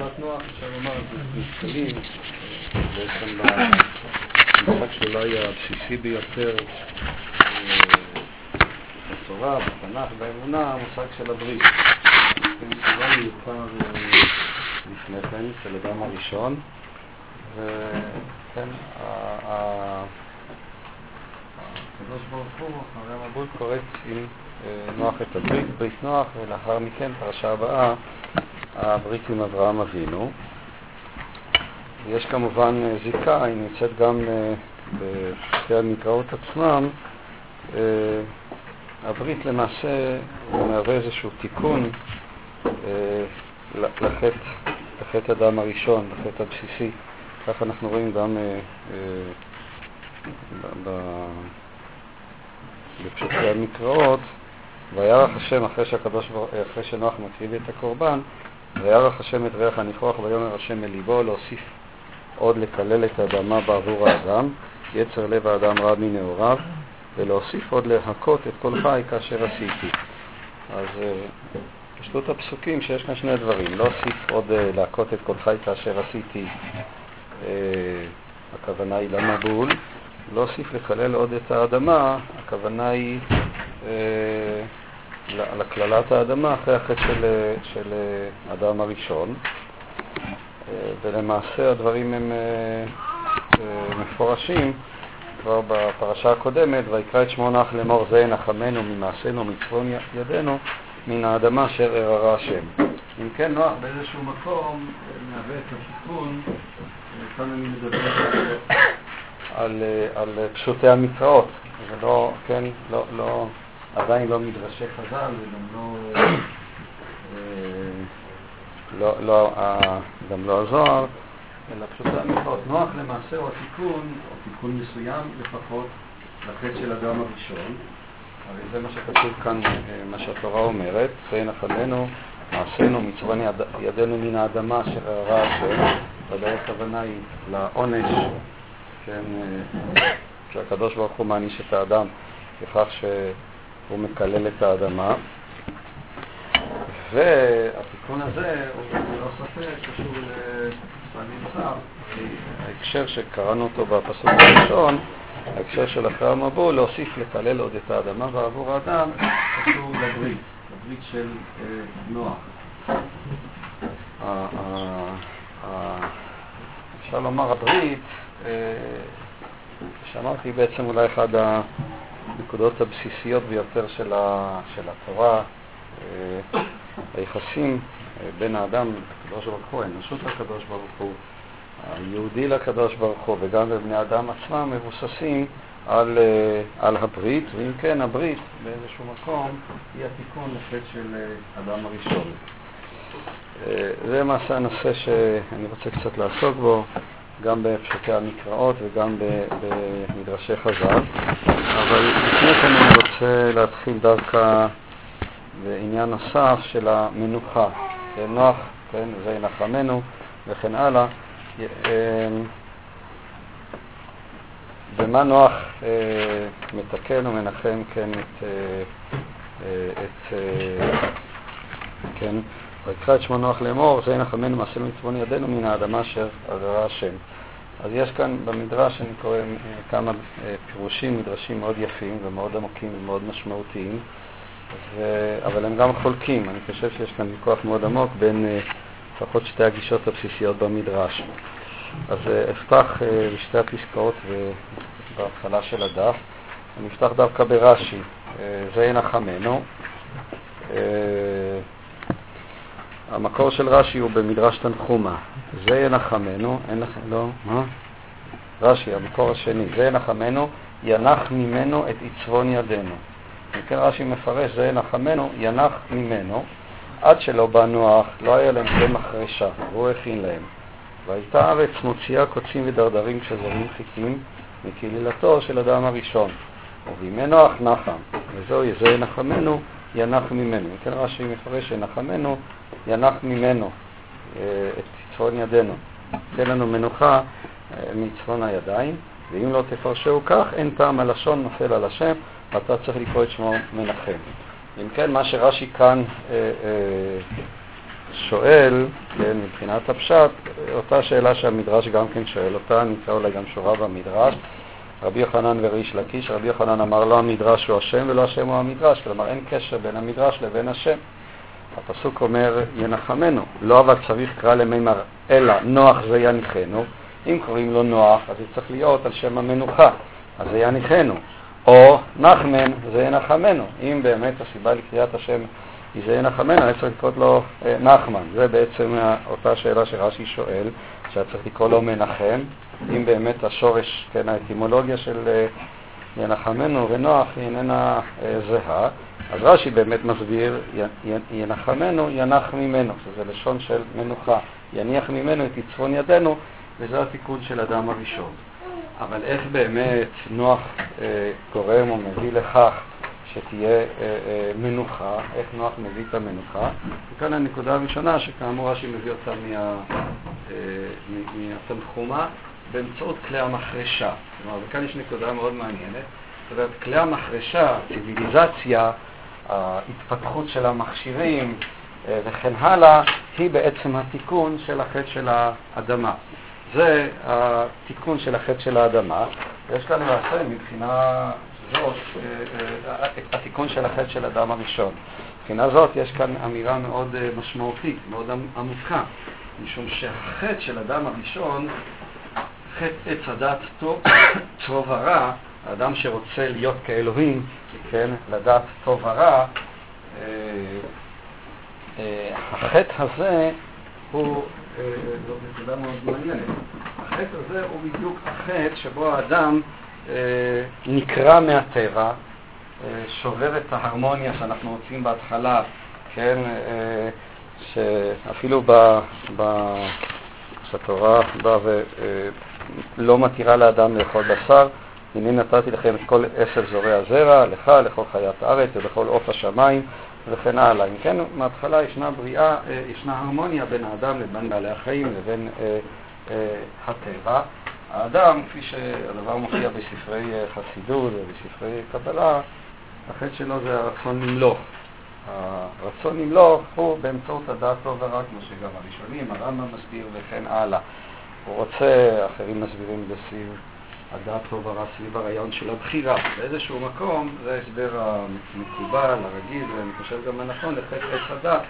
פרשת נוח, אפשר לומר, נתקלים בעצם במשחק שאולי הבסיסי ביותר בתורה, בתנ"ך, באמונה, המושג של הברית. זה מסוגל מיוחד לפני כן, של אדם הראשון, וכן, הקדוש ברוך הוא, אחרי המבול קורץ עם נוח את הברית, ברית נוח, ולאחר מכן, פרשה הבאה, הברית עם אברהם אבינו. יש כמובן זיקה, היא נמצאת גם בשתי המקראות עצמם. הברית למעשה מהווה איזשהו תיקון לחטא, לחטא אדם הראשון, לחטא הבסיסי. כך אנחנו רואים גם בפשוטי המקראות. וירח השם אחרי, שהקדוש, אחרי שנוח מקריב את הקורבן, וירח השם את ריח הניחוח ויאמר השם אל ליבו להוסיף עוד לקלל את האדמה בעבור האדם, יצר לב האדם רע מנעוריו, ולהוסיף עוד להכות את כל חי כאשר עשיתי. אז פשטות הפסוקים שיש כאן שני דברים, להוסיף עוד להכות את כל חי כאשר עשיתי, הכוונה היא למבול, להוסיף לקלל עוד את האדמה, הכוונה היא על הקללת האדמה אחרי החטא של, של אדם הראשון, ולמעשה הדברים הם מפורשים כבר בפרשה הקודמת, ויקרא את שמו נח לאמור זה נחמנו ממעשינו מצפון ידינו מן האדמה אשר אררה השם. אם כן, נוח באיזשהו מקום מהווה את התיקון, כאן אני מדבר על, על פשוטי המקראות, זה לא, כן, לא, לא עדיין לא מדרשי חז"ל וגם לא, לא, לא, גם לא הזוהר, אלא פשוט המקרות. נוח למעשה הוא התיקון, או תיקון מסוים לפחות, לחטא של אדם הראשון. הרי זה מה שכתוב כאן, מה שהתורה אומרת, זה נחלנו, מעשינו, מצוון ידינו מן האדמה אשר הרע השם, ודאי הכוונה היא לעונש, כן, שהקדוש ברוך הוא מעניש את האדם בכך ש... הוא מקלל את האדמה, והתיקון הזה הוא ללא ספק קשור לנמצא. ההקשר שקראנו אותו בפסוק הראשון, ההקשר של אחרי המבול, להוסיף לקלל עוד את האדמה בעבור האדם, קשור לברית, לברית של נוח. אפשר לומר הברית, שאמרתי בעצם אולי אחד הנקודות הבסיסיות ביותר של, ה, של התורה, היחסים בין האדם לקדוש ברוך הוא, האנושות לקדוש ברוך הוא, היהודי לקדוש ברוך הוא וגם בבני אדם עצמם מבוססים על, על הברית, ואם כן הברית באיזשהו מקום היא התיקון לחטא של אדם הראשון. זה למעשה הנושא שאני רוצה קצת לעסוק בו, גם בפשוטי המקראות וגם במדרשי חז"ל. אבל לפני כן אני רוצה להתחיל דווקא בעניין נוסף של המנוחה. נוח, כן, זה ינחמנו וכן הלאה. במה נוח אה, מתקן ומנחם כן את, אה, את אה, כן, ויקרא את שמו נוח לאמור, זה ינחמנו מעשה מצפון ידינו מן האדמה אשר עזרה השם. אז יש כאן במדרש, אני קורא כמה פירושים, מדרשים מאוד יפים ומאוד עמוקים ומאוד משמעותיים, ו... אבל הם גם חולקים. אני חושב שיש כאן ויכוח מאוד עמוק בין לפחות שתי הגישות הבסיסיות במדרש. אז אפתח בשתי הפסקאות בהתחלה של הדף. אני אפתח דווקא ברש"י, זה ינחמנו. המקור של רש"י הוא במדרש תנחומה. זה ינחמנו, אין לכם, לא, מה? רש"י, המקור השני, זה ינחמנו, ינח ממנו את עצבון ידינו. וכן רש"י מפרש, זה ינחמנו, ינח ממנו, עד שלא בא נוח, לא היה להם קמח רשע, והוא הכין להם. והייתה הארץ מוציאה קוצים ודרדרים כשזרים חיכים מקללתו של אדם הראשון. ובימי נוח נחה, וזהו זה ינחמנו, ינח ממנו. כן רש"י מפרש ינחמנו, ינח ממנו את צפון ידינו. תן לנו מנוחה מצפון הידיים, ואם לא תפרשהו כך, אין טעם הלשון נופל על השם, ואתה צריך לקרוא את שמו מנחם. אם כן, מה שרש"י כאן אה, אה, שואל, כן, מבחינת הפשט, אותה שאלה שהמדרש גם כן שואל אותה, נמצא אולי גם שורה במדרש. רבי יוחנן וריש לקיש, רבי יוחנן אמר לא המדרש הוא השם ולא השם הוא המדרש, כלומר אין קשר בין המדרש לבין השם. הפסוק אומר ינחמנו, לא אבל צריך קרא למימר, אלא נוח זה יניחנו, אם קוראים לו נוח אז זה צריך להיות על שם המנוחה, אז זה יניחנו, או נחמן זה ינחמנו, אם באמת הסיבה לקריאת השם היא זה ינחמנו, היה צריך לקרוא לו אה, נחמן, זה בעצם אותה שאלה שרש"י שואל, שהיה צריך לקרוא לו מנחם, אם באמת השורש, כן, האטימולוגיה של אה, ינחמנו ונוח היא איננה אה, זהה, אז רש"י באמת מסביר, ינחמנו, ינח ממנו, שזה לשון של מנוחה, יניח ממנו את יצרון ידינו, וזה התיקון של אדם הראשון. אבל איך באמת נוח אה, גורם או מביא לכך שתהיה אה, אה, מנוחה, איך נוח מביא את המנוחה? וכאן הנקודה הראשונה, שכאמור רש"י מביא אותה אה, מהתנחומה, באמצעות כלי המחרשה. כלומר, וכאן יש נקודה מאוד מעניינת. זאת אומרת, כלי המחרשה, ציוויליזציה, ההתפתחות של המכשירים אה, וכן הלאה, היא בעצם התיקון של החטא של האדמה. זה התיקון של החטא של האדמה. יש כאן למעשה מבחינה זאת אה, אה, התיקון של החטא של אדם הראשון. מבחינה זאת יש כאן אמירה מאוד משמעותית, מאוד עמוקה, משום שהחטא של אדם הראשון, חטא עץ הדת טוב, ורע, האדם שרוצה להיות כאלוהים, כן, לדעת טוב ורע, אה, אה, החטא הזה הוא, אה, זאת נקודה מאוד מעניינת, החטא הזה הוא בדיוק החטא שבו האדם נקרע מהטבע, שובר את ההרמוניה שאנחנו רוצים בהתחלה, כן, שאפילו שהתורה באה ולא מתירה לאדם לאכול בשר, הנה נתתי לכם את כל עשר זורעי הזרע, לך, לכל חיית הארץ ולכל עוף השמיים וכן הלאה. אם כן, מההתחלה ישנה בריאה, אה, ישנה הרמוניה בין האדם לבין בעלי החיים לבין אה, אה, הטבע. האדם, כפי שהדבר מופיע בספרי אה, חסידות ובספרי קבלה, החטא שלו זה הרצון למלוך. הרצון למלוך הוא באמצעות הדעת טוב ורע, כמו שגם הראשונים, הרמב"ם מסביר וכן הלאה. הוא רוצה, אחרים מסבירים בסביב הדעת טוב ורע סביב הרעיון של הבחירה. באיזשהו מקום זה ההסבר המקובל, הרגיל, ואני חושב גם הנכון לחץ עץ הדת.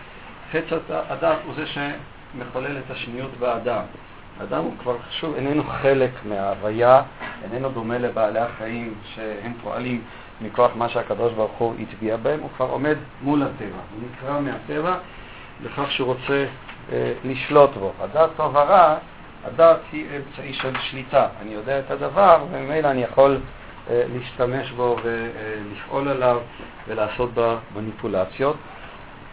חץ הדת הוא זה שמחולל את השניות באדם. האדם הוא כבר, שוב, איננו חלק מההוויה, איננו דומה לבעלי החיים שהם פועלים מכוח מה שהקדוש ברוך הוא הטביע בהם, הוא כבר עומד מול הטבע. הוא נקרא מהטבע לכך שהוא רוצה אה, לשלוט בו. הדעת טוב ורע הדעת היא אמצעי של שליטה. אני יודע את הדבר, וממילא אני יכול אה, להשתמש בו ולפעול עליו ולעשות בה מניפולציות.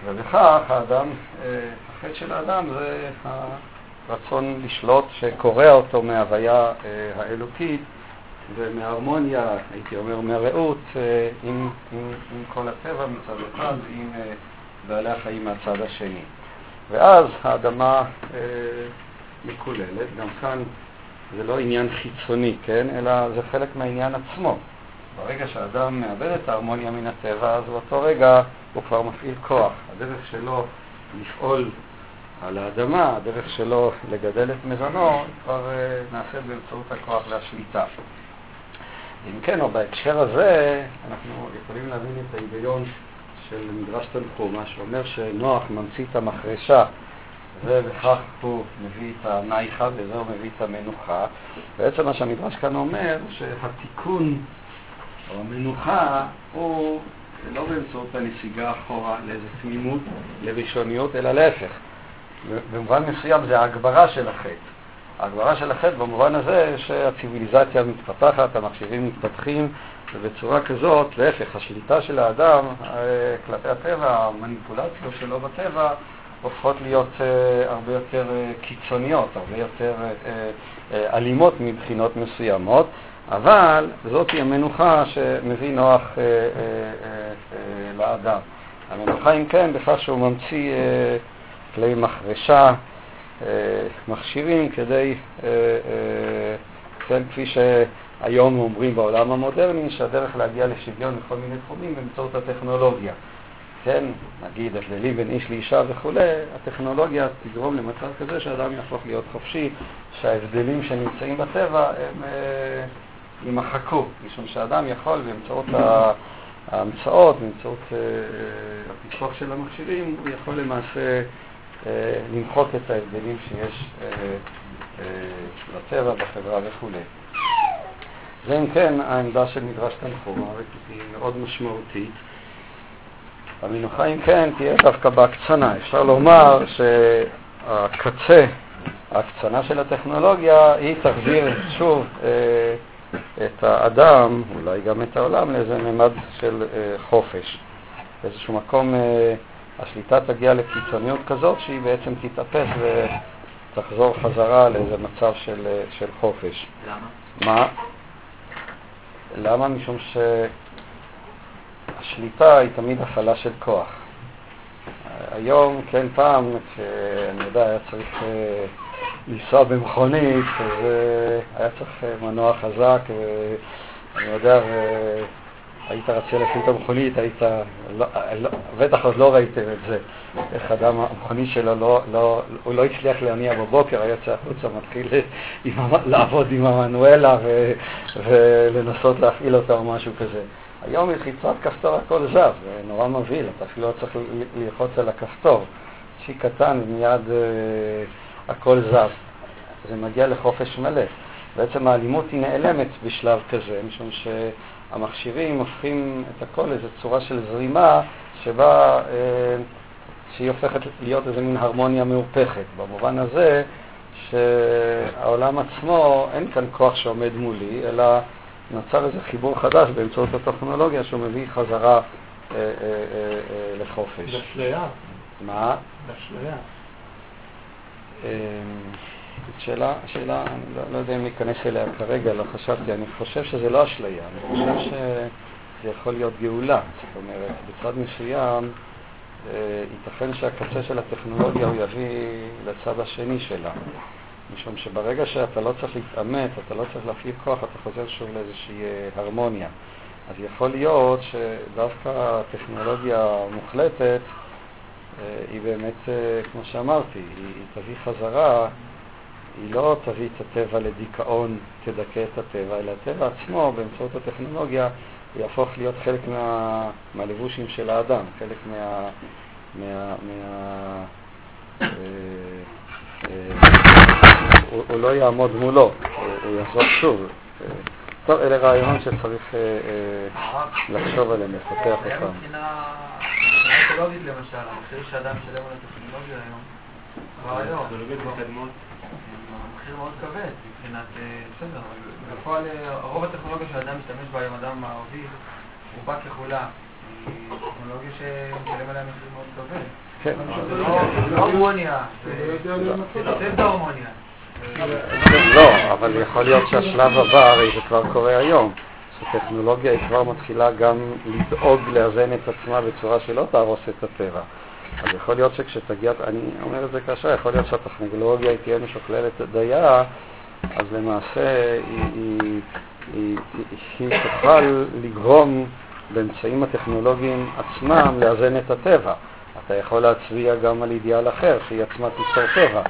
ובכך האדם, אה, החטא של האדם זה הרצון לשלוט שקורע אותו מההוויה אה, האלוקית ומההרמוניה, הייתי אומר, מהרעות אה, עם, עם, עם כל הטבע מצד אחד ועם אה, בעלי החיים מהצד השני. ואז האדמה אה, מקוללת, גם כאן זה לא עניין חיצוני, כן? אלא זה חלק מהעניין עצמו. ברגע שאדם מאבד את ההרמוניה מן הטבע, אז באותו רגע הוא כבר מפעיל כוח. הדרך שלו לפעול על האדמה, הדרך שלו לגדל את מזונו, כבר uh, נעשית באמצעות הכוח והשליטה. אם כן, או בהקשר הזה, אנחנו יכולים להבין את ההיגיון של מדרש תנחומה, שאומר שנוח ממציא את המחרשה ובכך הוא מביא את הנייחה וזה הוא מביא את המנוחה. בעצם מה שהמדרש כאן אומר, שהתיקון או המנוחה הוא לא באמצעות הנסיגה אחורה לאיזו תמימות, לראשוניות, אלא להפך. במובן מסוים זה ההגברה של החטא. ההגברה של החטא במובן הזה שהציוויליזציה מתפתחת, המכשירים מתפתחים, ובצורה כזאת, להפך, השליטה של האדם אה, כלפי הטבע, המניפולציה שלו בטבע, הופכות להיות uh, הרבה יותר uh, קיצוניות, הרבה יותר אלימות מבחינות מסוימות, אבל זאת היא המנוחה שמביא נוח לאדם. המנוחה, אם כן, בכך שהוא ממציא כלי מחרשה, uh, מכשירים כדי, uh, uh, כן, כפי שהיום אומרים בעולם המודרני, שהדרך להגיע לשוויון בכל מיני תחומים באמצעות הטכנולוגיה. כן, נגיד הבדלים בין איש לאישה וכולי, הטכנולוגיה תגרום למצב כזה שאדם יהפוך להיות חופשי, שההבדלים שנמצאים בטבע הם אה, יימחקו, משום שאדם יכול באמצעות ההמצאות, באמצעות אה, הפיתוח של המכשירים, הוא יכול למעשה אה, למחוק את ההבדלים שיש אה, אה, בטבע, בחברה וכולי. זה אם כן העמדה של מדרש תנחומה, היא מאוד משמעותית. המנוחה אם כן תהיה דווקא בהקצנה. אפשר לומר שהקצה, ההקצנה של הטכנולוגיה, היא תחזיר שוב אה, את האדם, אולי גם את העולם, לאיזה ממד של אה, חופש. באיזשהו מקום אה, השליטה תגיע לקיצוניות כזאת שהיא בעצם תתאפס ותחזור חזרה לאיזה מצב של, אה, של חופש. למה? מה? למה? משום שהשליטה היא תמיד הפעלה של כוח. היום, כן, פעם, כשאני יודע, היה צריך אה, לנסוע במכונית, אז אה, היה צריך אה, מנוע חזק, ואני יודע, היית רצה להפעיל את המכונית, היית, לא, לא, בטח עוד לא ראיתם את זה, איך אדם, המכונית שלו, לא, לא, הוא לא הצליח להניע בבוקר, היה יוצא החוצה, מתחיל לעבוד עם המנואלה ולנסות להפעיל אותה או משהו כזה. היום מלחיצת כפתור הכל זז, זה נורא מבהיל, אתה אפילו לא צריך ללחוץ על הכפתור. שיק קטן ומיד אה, הכל זז. זה מגיע לחופש מלא. בעצם האלימות היא נעלמת בשלב כזה, משום שהמכשירים הופכים את הכל לאיזו צורה של זרימה שבה, אה, שהיא הופכת להיות איזו מין הרמוניה מהופכת. במובן הזה שהעולם עצמו, אין כאן כוח שעומד מולי, אלא נוצר איזה חיבור חדש באמצעות הטכנולוגיה שהוא מביא חזרה אה, אה, לחופש. זה אשליה. מה? זה אשליה. אה, זאת שאלה, שאלה, אני לא, לא יודע אם להיכנס אליה כרגע, לא חשבתי, אני חושב שזה לא אשליה, אני חושב שזה יכול להיות גאולה, זאת אומרת, בצד מסוים אה, ייתכן שהקצה של הטכנולוגיה הוא יביא לצד השני שלה. משום שברגע שאתה לא צריך להתעמת, אתה לא צריך להפעיל כוח, אתה חוזר שוב לאיזושהי אה, הרמוניה. אז יכול להיות שדווקא הטכנולוגיה המוחלטת אה, היא באמת, אה, כמו שאמרתי, היא, היא תביא חזרה, היא לא תביא את הטבע לדיכאון, תדכא את הטבע, אלא הטבע עצמו, באמצעות הטכנולוגיה, יהפוך להיות חלק מה, מהלבושים של האדם, חלק מה... מה, מה אה, הוא, הוא לא יעמוד מולו, הוא יחזור שוב. טוב, אלה רעיונות שצריך אה, אה, לחשוב עליהם, לפתח אותם. מבחינה אקולוגית למשל, המחיר שאדם משלם על הטכנולוגיה היום, כבר היום, המחיר מאוד כבד מבחינת, בסדר, אבל בפועל רוב הטכנולוגיה שאדם משתמש בה היום, אדם מערבי, הוא בא ככולה. היא טכנולוגיה שמשלם עליה מחיר מאוד כבד. כן. זה לא הרמוניה, זה. לא, אבל יכול להיות שהשלב הבא, הרי זה כבר קורה היום, שטכנולוגיה היא כבר מתחילה גם לדאוג לאזן את עצמה בצורה שלא תהרוס את הטבע. אז יכול להיות שכשתגיע, אני אומר את זה כאשר, יכול להיות שהטכנולוגיה היא תהיה משוכללת דייה, אז למעשה היא, היא, היא, היא תוכל לגרום באמצעים הטכנולוגיים עצמם לאזן את הטבע. אתה יכול להצביע גם על אידיאל אחר, שהיא עצמה תיצור טבע,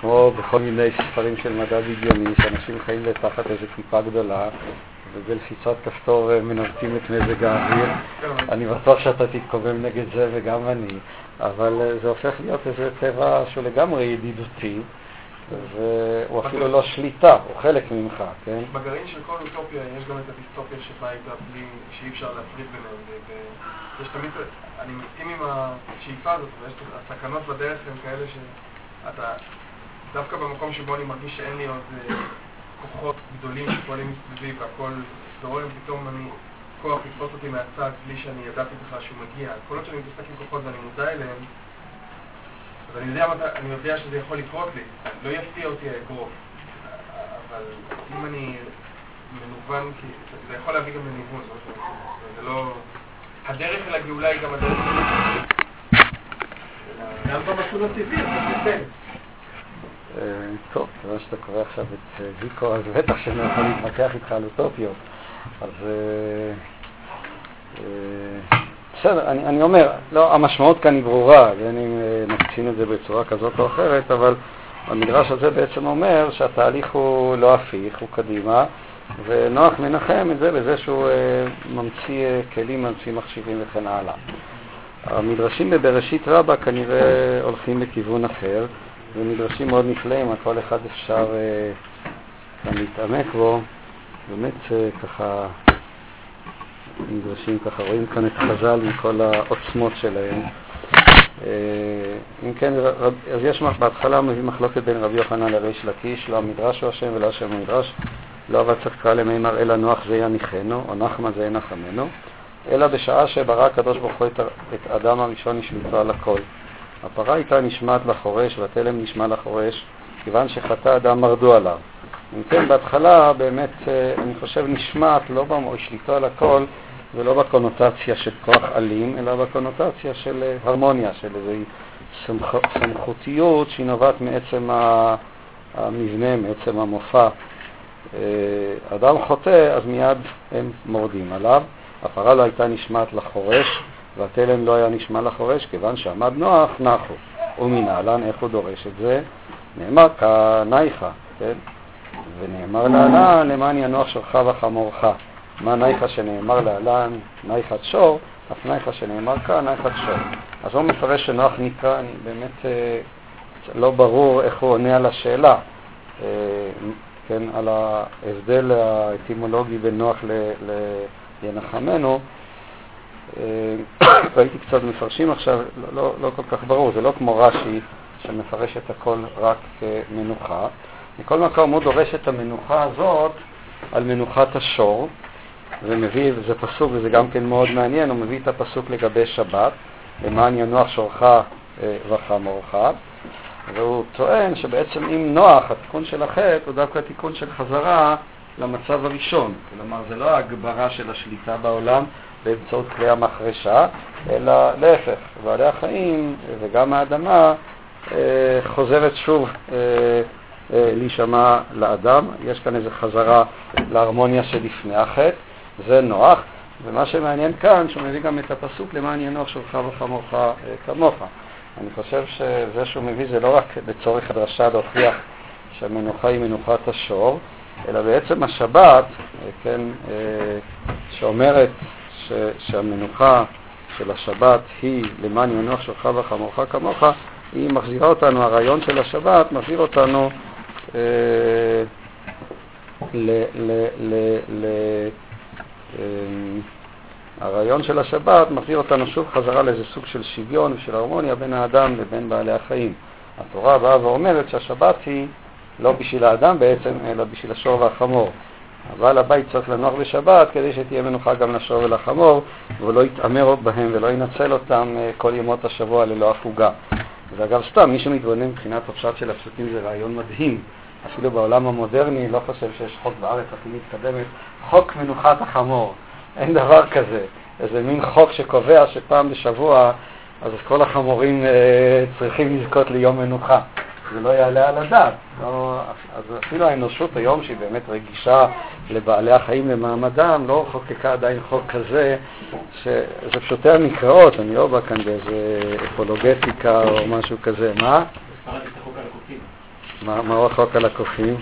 כמו בכל מיני ספרים של מדע בדיוני, שאנשים חיים תחת איזו כיפה גדולה, ובלחיצת כפתור מנווטים את מזג האוויר. אני בטוח שאתה תתקומם נגד זה וגם אני, אבל זה הופך להיות איזה טבע שהוא לגמרי ידידותי. והוא אפילו לא שליטה, הוא חלק ממך, כן? בגרעין של כל אוטופיה יש גם את הדיסטופיה שבה איתה בלי, שאי אפשר להפריד ביניהם. ויש תמיד, אני מסכים עם השאיפה הזאת, ויש הסכנות בדרך הן כאלה שאתה, דווקא במקום שבו אני מרגיש שאין לי עוד אה, כוחות גדולים שפועלים מסביבי והכל זורם, פתאום אני, כוח לתפוס אותי מהצד בלי שאני ידעתי בכלל שהוא מגיע. כל עוד שאני מתעסק עם כוחות ואני מודע אליהם, אז אני יודע, אני יודע שזה יכול לקרות לי, לא יפתיע אותי האגרוף, אבל אם אני מנוון, זה יכול להביא גם לניוון, זה לא... הדרך אל הגאולה היא גם הדרך גם במסלול הטבעי, זה אה, טוב, כיוון שאתה קורא עכשיו את אה, ויקו, אז בטח שאני יכול להתווכח איתך על אוטופיות. אז בסדר, אני, אומר, לא, המשמעות כאן היא ברורה, בין אם מקצין את זה בצורה כזאת או אחרת, אבל המדרש הזה בעצם אומר שהתהליך הוא לא הפיך, הוא קדימה, ונוח מנחם את זה בזה שהוא אה, ממציא אה, כלים, ממציא מחשיבים וכן הלאה. המדרשים בבראשית רבה כנראה הולכים לכיוון אחר, ומדרשים מאוד נפלאים, על כל אחד אפשר אה, להתעמק בו. באמת אה, ככה, מדרשים ככה, רואים כאן את חז"ל עם כל העוצמות שלהם. אה, אם כן, אז יש בהתחלה מביא מחלוקת בין רבי יוחנן לריש לקיש, לא המדרש הוא השם ולא השם המדרש, לא אבל צריך קרא למימר אלא נוח זה יניחנו, או נחמה זה ינחמנו, אלא בשעה שברא הקדוש ברוך הוא את אדם הראשון נשמתו על הכל. הפרה הייתה נשמעת לחורש והתלם נשמע לחורש, כיוון שחטא אדם מרדו עליו. אם כן, בהתחלה באמת, אה, אני חושב, נשמעת לא בשליטה על הכל ולא בקונוטציה של כוח אלים, אלא בקונוטציה של אה, הרמוניה, של איזו סמכ... סמכותיות שהיא נובעת מעצם המבנה, מעצם המופע. אה, אדם חוטא, אז מיד הם מורדים עליו. הפרה לא הייתה נשמעת לחורש, והתלם לא היה נשמע לחורש, כיוון שעמד נוח, נחו. ומנהלן, איך הוא דורש את זה? נאמר כנייך, כן? ונאמר להלן, למען ינוח שורך וחמורך. מה נייך שנאמר להלן, נייכת שור, אף נייך שנאמר כאן, נייכת שור. אז הוא מפרש שנוח נקרא, אני באמת אה, לא ברור איך הוא עונה על השאלה, אה, כן, על ההבדל האטימולוגי בין נוח לינחמנו. אה, ראיתי קצת מפרשים עכשיו, לא, לא, לא כל כך ברור, זה לא כמו רש"י שמפרש את הכל רק כמנוחה. מכל מקום הוא דורש את המנוחה הזאת על מנוחת השור, ומביא, זה פסוק וזה גם כן מאוד מעניין, הוא מביא את הפסוק לגבי שבת, למען ינוח שורך אה, וחמורך, והוא טוען שבעצם אם נוח, התיקון של החטא הוא דווקא תיקון של חזרה למצב הראשון. כלומר, זה לא ההגברה של השליטה בעולם באמצעות כלי המחרשה, אלא להפך, בעלי החיים וגם האדמה אה, חוזרת שוב אה, אה, להישמע לאדם. יש כאן איזו חזרה להרמוניה שלפני החטא, זה נוח. ומה שמעניין כאן, שהוא מביא גם את הפסוק למען ינוח שלך וחמורך כמוך. אני חושב שזה שהוא מביא זה לא רק לצורך הדרשה להוכיח שהמנוחה היא מנוחת השור, אלא בעצם השבת, כן, שאומרת ש, שהמנוחה של השבת היא למען ינוח שלך וחמורך כמוך, היא מחזירה אותנו, הרעיון של השבת מחזיר אותנו אה, אה, הרעיון של השבת מחזיר אותנו שוב חזרה לאיזה סוג של שוויון ושל הרמוניה בין האדם לבין בעלי החיים. התורה באה ואומרת שהשבת היא לא בשביל האדם בעצם, אלא בשביל השור והחמור. אבל הבית צריך לנוח בשבת כדי שתהיה מנוחה גם לשור ולחמור, ולא יתעמר בהם ולא ינצל אותם אה, כל ימות השבוע ללא הפוגה. ואגב, סתם, מי שמתבונן מבחינת הפשט של הפסוקים זה רעיון מדהים. אפילו בעולם המודרני לא חושב שיש חוק בארץ הכי מתקדמת, חוק מנוחת החמור. אין דבר כזה. איזה מין חוק שקובע שפעם בשבוע אז כל החמורים אה, צריכים לזכות ליום מנוחה. זה לא יעלה על הדעת. לא, אז אפילו האנושות היום, שהיא באמת רגישה לבעלי החיים, למעמדם, לא חוקקה עדיין חוק כזה, שזה פשוטי המקראות, אני לא בא כאן באיזה אפולוגטיקה או משהו כזה. מה? מה הוא החוק על הקופים?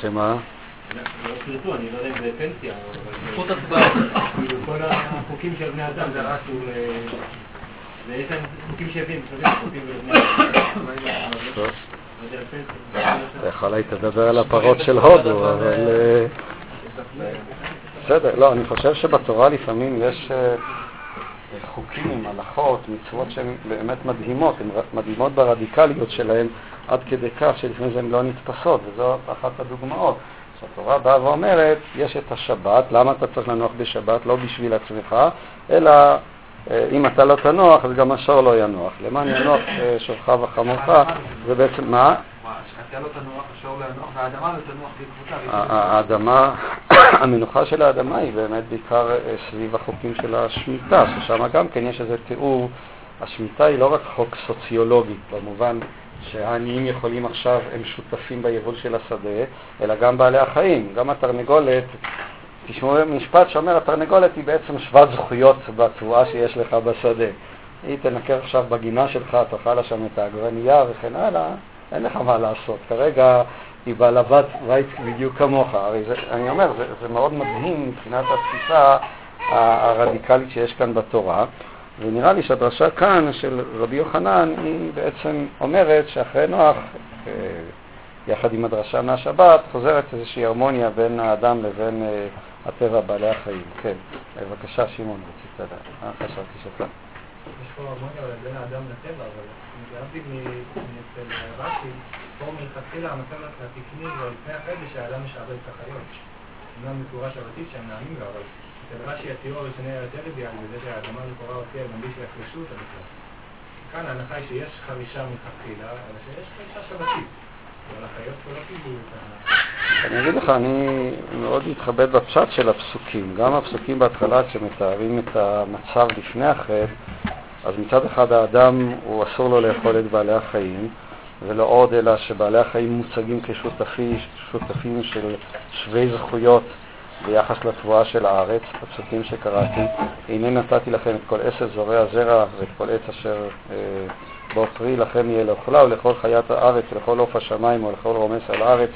שמה? אני לא יודע אם זה פנסיה, זכות הצבעה. כאילו כל החוקים של בני אדם זה רק ויש להם חוקים שווים, חוקים אתה יכול היית לדבר על הפרות של הודו, אבל... אה, בסדר, לא, אני חושב שבתורה לפעמים יש אה, חוקים, הלכות, מצוות שהן באמת מדהימות, הן מדהימות ברדיקליות שלהן עד כדי כך שלפעמים הן לא נתפסות, וזו אחת הדוגמאות. שהתורה באה ואומרת, יש את השבת, למה אתה צריך לנוח בשבת? לא בשביל עצמך, אלא אם אתה לא תנוח, אז גם השור לא ינוח. למען ינוח אה, שורך וחמורך, זה בעצם, מה? אתה לא תנוח, השור לא ינוח, והאדמה לא תנוח בעקבותיו. האדמה, המנוחה של האדמה היא באמת בעיקר אה, סביב החוקים של השמיטה, ששם גם כן יש איזה תיאור. השמיטה היא לא רק חוק סוציולוגי, במובן שהעניים יכולים עכשיו, הם שותפים ביבול של השדה, אלא גם בעלי החיים. גם התרנגולת תשמעו משפט שאומר, התרנגולת היא בעצם שוות זכויות בתבואה שיש לך בשדה. היא תנקר עכשיו בגינה שלך, תאכל לה שם את העגבנייה וכן הלאה, אין לך מה לעשות. כרגע היא בעלבת בית בדיוק כמוך. הרי זה, אני אומר, זה, זה מאוד מדהים מבחינת התפיסה הרדיקלית שיש כאן בתורה. ונראה לי שהדרשה כאן של רבי יוחנן היא בעצם אומרת שאחרי נוח, אה, יחד עם הדרשה מהשבת, חוזרת איזושהי הרמוניה בין האדם לבין אה, הטבע, בעלי החיים. כן, בבקשה, שמעון, רצית לדעת. אה, חשבתי שאתה. יש פה הרמוניה בין האדם לטבע, אבל להבדיל מאצל רש"י, פה מלכתחילה המצב התקני לפני זה שהאדם משעבד את החיות. אומנם בצורה שבתית שהם נעמים לו, אבל אצל רש"י התיאור הראשוני היה יותר אידיאלי, בזה שהאדמה לכאורה הוציאה גם בלי שיחלשו אותה בכלל. כאן ההנחה היא שיש חרישה מלכתחילה, אלא שיש חרישה שבתית. אני אגיד לך, אני מאוד מתכבד בפשט של הפסוקים. גם הפסוקים בהתחלה, כשמתארים את המצב לפני החטא, אז מצד אחד האדם, הוא אסור לו לאכול את בעלי החיים, ולא עוד אלא שבעלי החיים מוצגים כשותפים של שווי זכויות ביחס לתבואה של הארץ, הפסוקים שקראתי. הנה נתתי לכם את כל עשר זורע זרע ואת כל עץ אשר אה, בו פרי לכם יהיה לאכולה ולכל חיית הארץ ולכל עוף השמיים ולכל רומס על הארץ.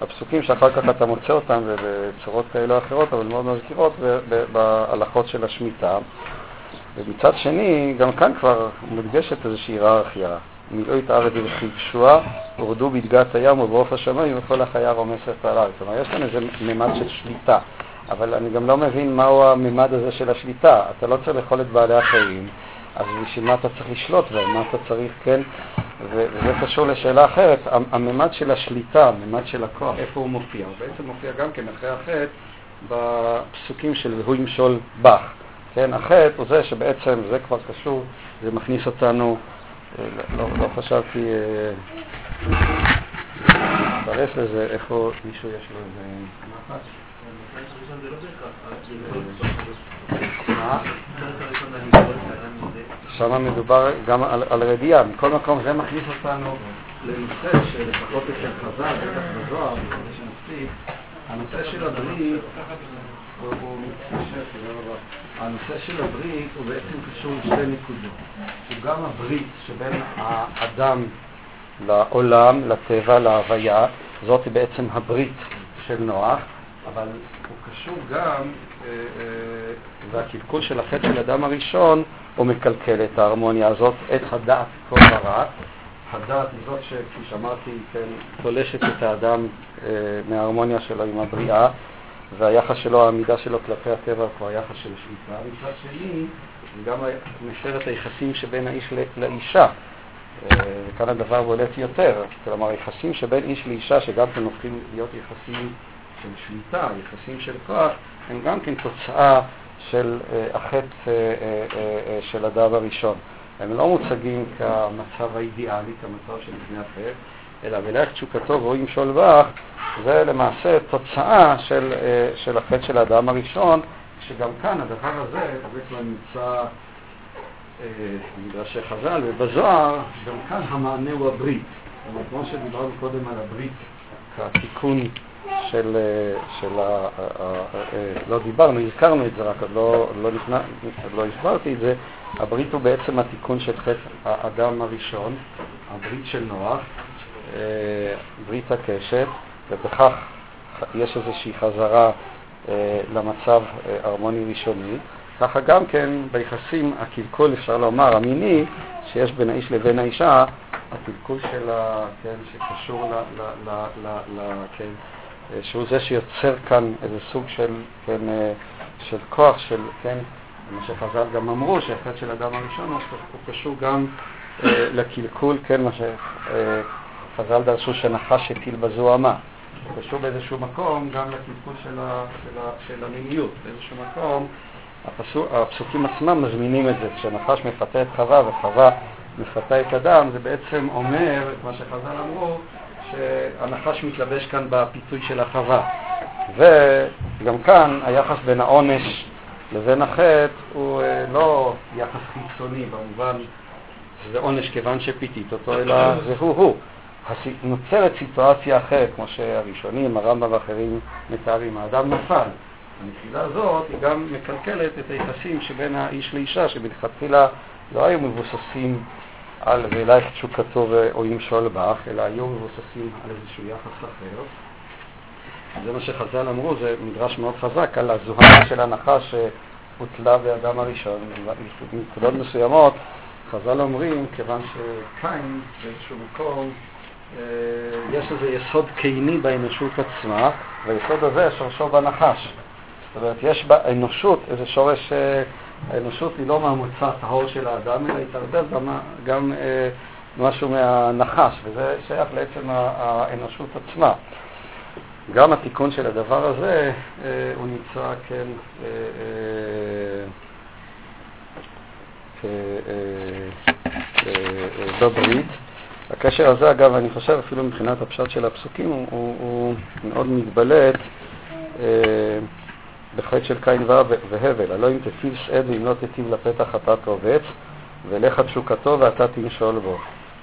הפסוקים שאחר כך אתה מוצא אותם בצורות כאלה או אחרות, אבל מאוד מזכירות בהלכות של השמיטה. ומצד שני, גם כאן כבר מודגשת איזושהי היררכיה. מילאו את הארץ וכיבשוה, הורדו בדגת הים ובעוף השמיים וכל החיה רומסת על הארץ. כלומר, יש כאן איזה ממד של שליטה, אבל אני גם לא מבין מהו הממד הזה של השליטה. אתה לא צריך לאכול את בעלי החיים, אז בשביל מה אתה צריך לשלוט בהם? מה אתה צריך, כן? וזה קשור לשאלה אחרת. הממד של השליטה, הממד של הכוח, איפה הוא מופיע? הוא בעצם מופיע גם כן אחרי החטא בפסוקים של והוא ימשול בך. כן, החטא הוא זה שבעצם, זה כבר קשור, זה מכניס אותנו, אה, לא, לא חשבתי להתפרס אה, לזה, איפה מישהו יש לו איזה... שם מדובר גם על, על רדיעה. מכל מקום זה מכניס אותנו לנושא שלפחות אצל חז"ל, בטח בזוהר, הנושא של הברית הנושא של הברית הוא בעצם קשור לשתי נקודות. הוא גם הברית שבין האדם לעולם, לטבע, להוויה, זאת בעצם הברית של נוח, אבל הוא קשור גם, אה, אה, והקלקול של החטא של אדם הראשון, הוא מקלקל את ההרמוניה הזאת, את הדעת כל הרע. הדעת היא זאת שכפי שאמרתי, כן, תולשת את האדם אה, מההרמוניה שלו עם הבריאה, והיחס שלו, העמידה שלו כלפי הטבע כבר יחס של שליטה. מצד שני, גם נשארת היחסים שבין האיש לאישה. וכאן הדבר בולט יותר, כלומר היחסים שבין איש לאישה, שגם כן הופכים להיות יחסים של שליטה, יחסים של כוח, הם גם כן תוצאה של אה, החטא אה, אה, של אדם הראשון. הם לא מוצגים כמצב האידיאלי, כמצב של לפני החטא, אלא בלך תשוקתו והוא ימשול בך, זה למעשה תוצאה של, של החטא של האדם הראשון, שגם כאן הדבר הזה, זה כבר נמצא במדרשי חז"ל ובזוהר, גם כאן המענה הוא הברית. כמו שדיברנו קודם על הברית כתיקון של, של ה... לא דיברנו, הזכרנו את זה, רק לא, לא, נכנע, לא הסברתי את זה. הברית הוא בעצם התיקון של חטא האדם הראשון, הברית של נוח, אה, ברית הקשת, ובכך יש איזושהי חזרה אה, למצב אה, הרמוני ראשוני. ככה גם כן ביחסים, הקלקול, אפשר לומר, המיני, שיש בין האיש לבין האישה, הקלקול של ה... כן, שקשור ל... ל, ל, ל, ל כן, שהוא זה שיוצר כאן איזה סוג של, כן, אה, של כוח, של, כן, מה שחז"ל גם אמרו, שהחטא של אדם הראשון הוא קשור גם אה, לקלקול, כן, מה שחז"ל דרשו שנחש הטיל בזוהמה. הוא קשור באיזשהו מקום גם לקלקול של, ה, של, ה, של המיניות. באיזשהו מקום הפסוק, הפסוקים עצמם מזמינים את זה. כשנחש מפתה את חווה וחווה מפתה את אדם, זה בעצם אומר את מה שחז"ל אמרו, שהנחש מתלבש כאן בפיתוי של החווה. וגם כאן היחס בין העונש לבין החטא הוא אה, לא יחס חיצוני במובן שזה עונש כיוון שפיתית אותו, אלא זה הוא-הוא. נוצרת סיטואציה אחרת, כמו שהראשונים, הרמב"ם ואחרים מתארים. האדם נפל, הנפילה הזאת היא גם מקלקלת את היחסים שבין האיש לאישה, שמלכתחילה לא היו מבוססים על ואלייך תשוקתו או ימשול בך, אלא היו מבוססים על איזשהו יחס אחר. זה מה שחז"ל אמרו, זה מדרש מאוד חזק על הזוהמה של הנחש שהוטלה באדם הראשון. מנקודות מסוימות חז"ל אומרים, כיוון שקין באיזשהו מקום, אה, יש איזה יסוד קיני באנושות עצמה, והיסוד הזה שורשו בנחש. זאת אומרת, יש באנושות איזה שורש, אה, האנושות היא לא מהמוצא הטהור של האדם, אלא התערבב גם אה, משהו מהנחש, וזה שייך לעצם האנושות עצמה. גם התיקון של הדבר הזה, הוא נמצא, כן, בברית. הקשר הזה, אגב, אני חושב אפילו מבחינת הפשט של הפסוקים, הוא, הוא, הוא מאוד מתבלט אה, בחטא של קין והבל. הלא אם תטיב שעד ואם לא תטיב לפתח אתה תרובץ, ולך תשוקתו ואתה תמשול בו.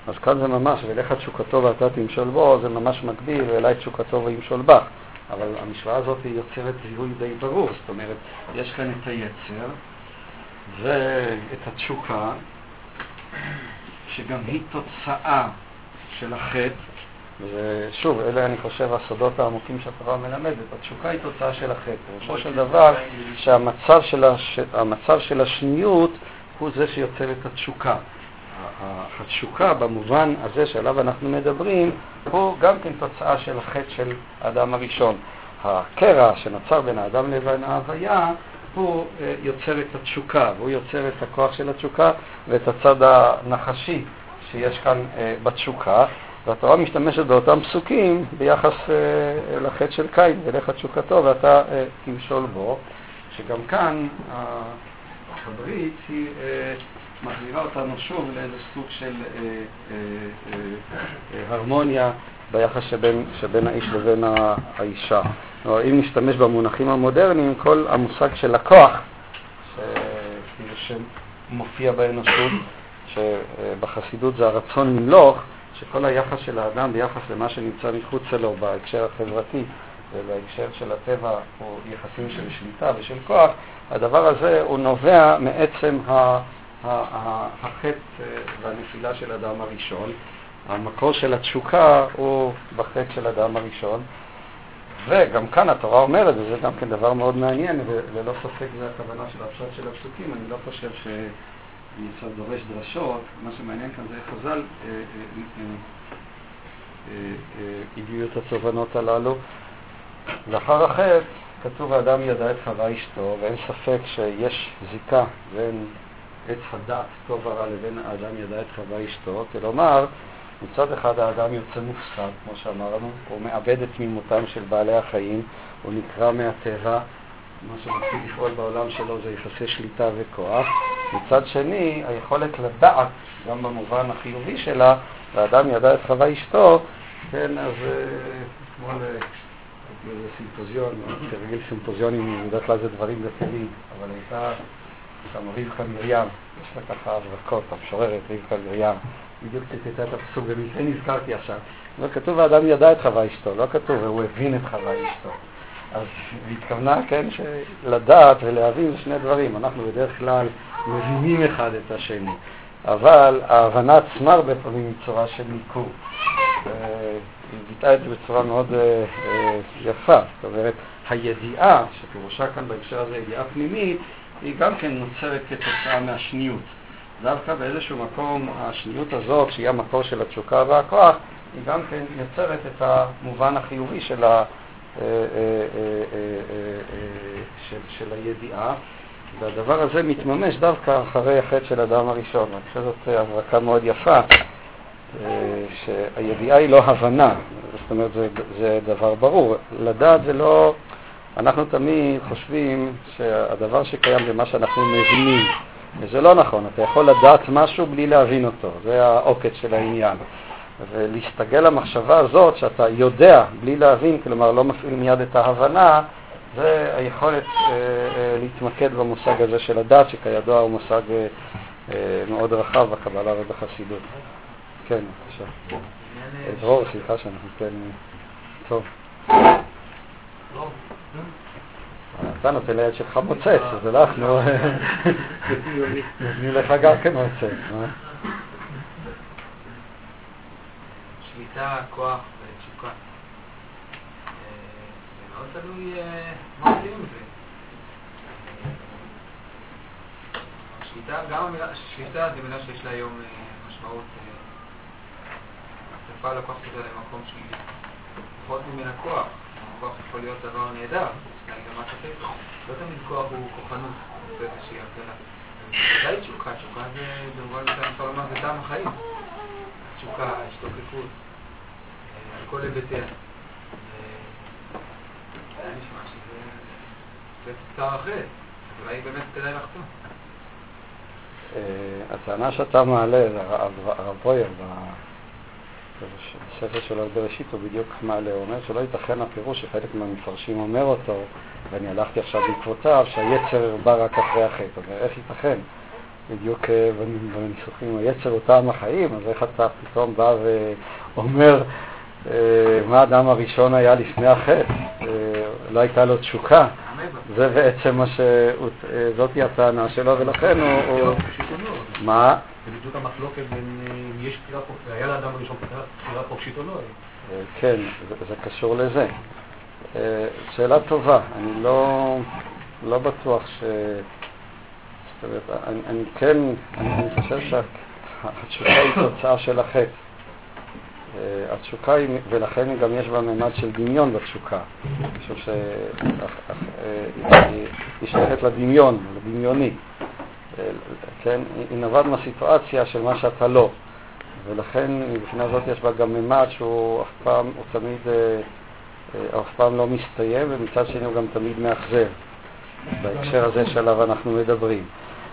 אז כאן זה ממש, ולך תשוקתו ואתה תמשול בו, זה ממש מקביל, ואלי תשוקתו וימשול בך. אבל המשוואה הזאת יוצרת זיהוי די ברור, זאת אומרת, יש כאן את היצר, ואת התשוקה, שגם היא תוצאה של החטא, ושוב, אלה אני חושב הסודות העמוקים שהתורה מלמדת. התשוקה היא תוצאה של החטא. פירושו של דבר שהמצב של, הש... של השניות הוא זה שיוצר את התשוקה. התשוקה במובן הזה שעליו אנחנו מדברים הוא גם כן תוצאה של החטא של האדם הראשון. הקרע שנוצר בין האדם לבין ההוויה הוא אה, יוצר את התשוקה, והוא יוצר את הכוח של התשוקה ואת הצד הנחשי שיש כאן אה, בתשוקה, והתורה משתמשת באותם פסוקים ביחס אה, לחטא של קין, ולך תשוקתו ואתה תמשול בו, שגם כאן הברית היא מחזירה אותנו שוב לאיזה סוג של הרמוניה ביחס שבין, שבין האיש לבין האישה. או אם נשתמש במונחים המודרניים, כל המושג של הכוח, שמופיע באנושות, שבחסידות זה הרצון למלוך, שכל היחס של האדם ביחס למה שנמצא מחוץ לו בהקשר החברתי ובהקשר של הטבע הוא יחסים של שליטה ושל כוח, הדבר הזה הוא נובע מעצם החטא והנפילה של האדם הראשון. המקור של התשוקה הוא בחטא של האדם הראשון, וגם כאן התורה אומרת, וזה גם כן דבר מאוד מעניין, וללא ספק זה הכוונה של הפשט של הפסוקים, אני לא חושב שאני עכשיו דורש דרשות, מה שמעניין כאן זה איך חז"ל אה, אה, אה, הביאו את התובנות הללו. לאחר החטא כתוב האדם ידע את חווה אשתו, ואין ספק שיש זיקה בין עץ הדעת, טוב ורע, לבין האדם ידע את חווה אשתו, כלומר, מצד אחד האדם יוצא מופסד, כמו שאמרנו, הוא מאבד את תמימותם של בעלי החיים, הוא נקרע מהטבע, מה שמתחיל לפעול בעולם שלו זה יחסי שליטה וכוח. מצד שני, היכולת לדעת, גם במובן החיובי שלה, והאדם ידע את חווה אשתו, כן, אז אתמול אה, איזה סימפוזיון, כרגיל סימפוזיונים, בדרך כלל זה דברים דתיים, אבל הייתה שם רבקה מרים, יש לה ככה הברקות, המשוררת רבקה מרים. בדיוק ציטטה את הפסוק, במקרה נזכרתי עכשיו. אבל כתוב האדם ידע את חווה אשתו, לא כתוב והוא הבין את חווה אשתו. אז היא התכוונה, כן, שלדעת ולהבין זה שני דברים. אנחנו בדרך כלל מבינים אחד את השני, אבל ההבנה עצמה הרבה פעמים היא צורה של ניכור. היא ביטאה את זה בצורה מאוד אה, אה, יפה. זאת אומרת, הידיעה, שפירושה כאן בהקשר הזה ידיעה פנימית, היא גם כן נוצרת כתוצאה מהשניות. דווקא באיזשהו מקום השניות הזאת, שהיא המקור של התשוקה והכוח, היא גם כן יוצרת את המובן החיובי של, ה, אה, אה, אה, של, של הידיעה, והדבר הזה מתממש דווקא אחרי החטא של האדם הראשון. אני חושב שזאת הברקה מאוד יפה, שהידיעה היא לא הבנה, זאת אומרת זה, זה דבר ברור. לדעת זה לא... אנחנו תמיד חושבים שהדבר שקיים זה מה שאנחנו מבינים. וזה לא נכון, אתה יכול לדעת משהו בלי להבין אותו, זה העוקץ של העניין. ולהסתגל למחשבה הזאת שאתה יודע בלי להבין, כלומר לא מפעיל מיד את ההבנה, זה היכולת אה, אה, להתמקד במושג הזה של הדת, שכידוע הוא מושג אה, אה, מאוד רחב בקבלה ובחסידות. כן, בבקשה. דרור, סליחה שאנחנו כן... טוב. אתה נותן ליד שלך מוצץ, אז אנחנו נותנים לך גם כן מוצץ. שליטה, כוח ותשוקה. אה, זה מאוד תלוי אה, מה עושים עם זה. שליטה, גם המילה, שליטה זה מילה שיש לה היום משמעות, השפה לוקחת את זה למקום שלילי. פחות ממנה כוח. כוח יכול להיות דבר נהדר, לא תמיד כוח הוא כוחנות באיזושהי הבדלה. ודאי תשוקה, תשוקה זה, במובן מסוים אפשר לומר, זה טעם החיים. תשוקה, השתוקקות, אה, כל היבטיה. היה נשמע שזה תוצר אחר, אז אולי באמת כדאי לחתום. אה, הטענה שאתה מעלה, הרב בויר, בספר שלו בראשית הוא בדיוק מעלה, הוא אומר שלא ייתכן הפירוש שחלק מהמפרשים אומר אותו, ואני הלכתי עכשיו בעקבותיו, שהיצר בא רק אחרי החטא. אומר, איך ייתכן? בדיוק אה, בניסוחים, היצר הוא טעם החיים, אז איך אתה פתאום בא ואומר אה, מה האדם הראשון היה לפני החטא? אה, לא הייתה לו תשוקה. זה בעצם מה ש... זאתי הטענה שלו, ולכן הוא... מה? זה בדיוק המחלוקת בין אם יש בחירה חופשית, היה לאדם הראשון בחירה חופשית או לא. כן, זה קשור לזה. שאלה טובה, אני לא, לא בטוח ש... זאת אומרת, אני, אני כן, אני, אני חושב שהתשוקה היא תוצאה של החטא. התשוקה היא, ולכן גם יש בה ממד של דמיון בתשוקה. חושב שהיא שייכת לדמיון, לדמיוני. כן, היא נובעת מהסיטואציה של מה שאתה לא. ולכן מבחינה זאת יש בה גם ממד שהוא אף פעם, הוא תמיד, אה, אה, אף פעם לא מסתיים, ומצד שני הוא גם תמיד מאכזב, בהקשר הזה שעליו אנחנו מדברים.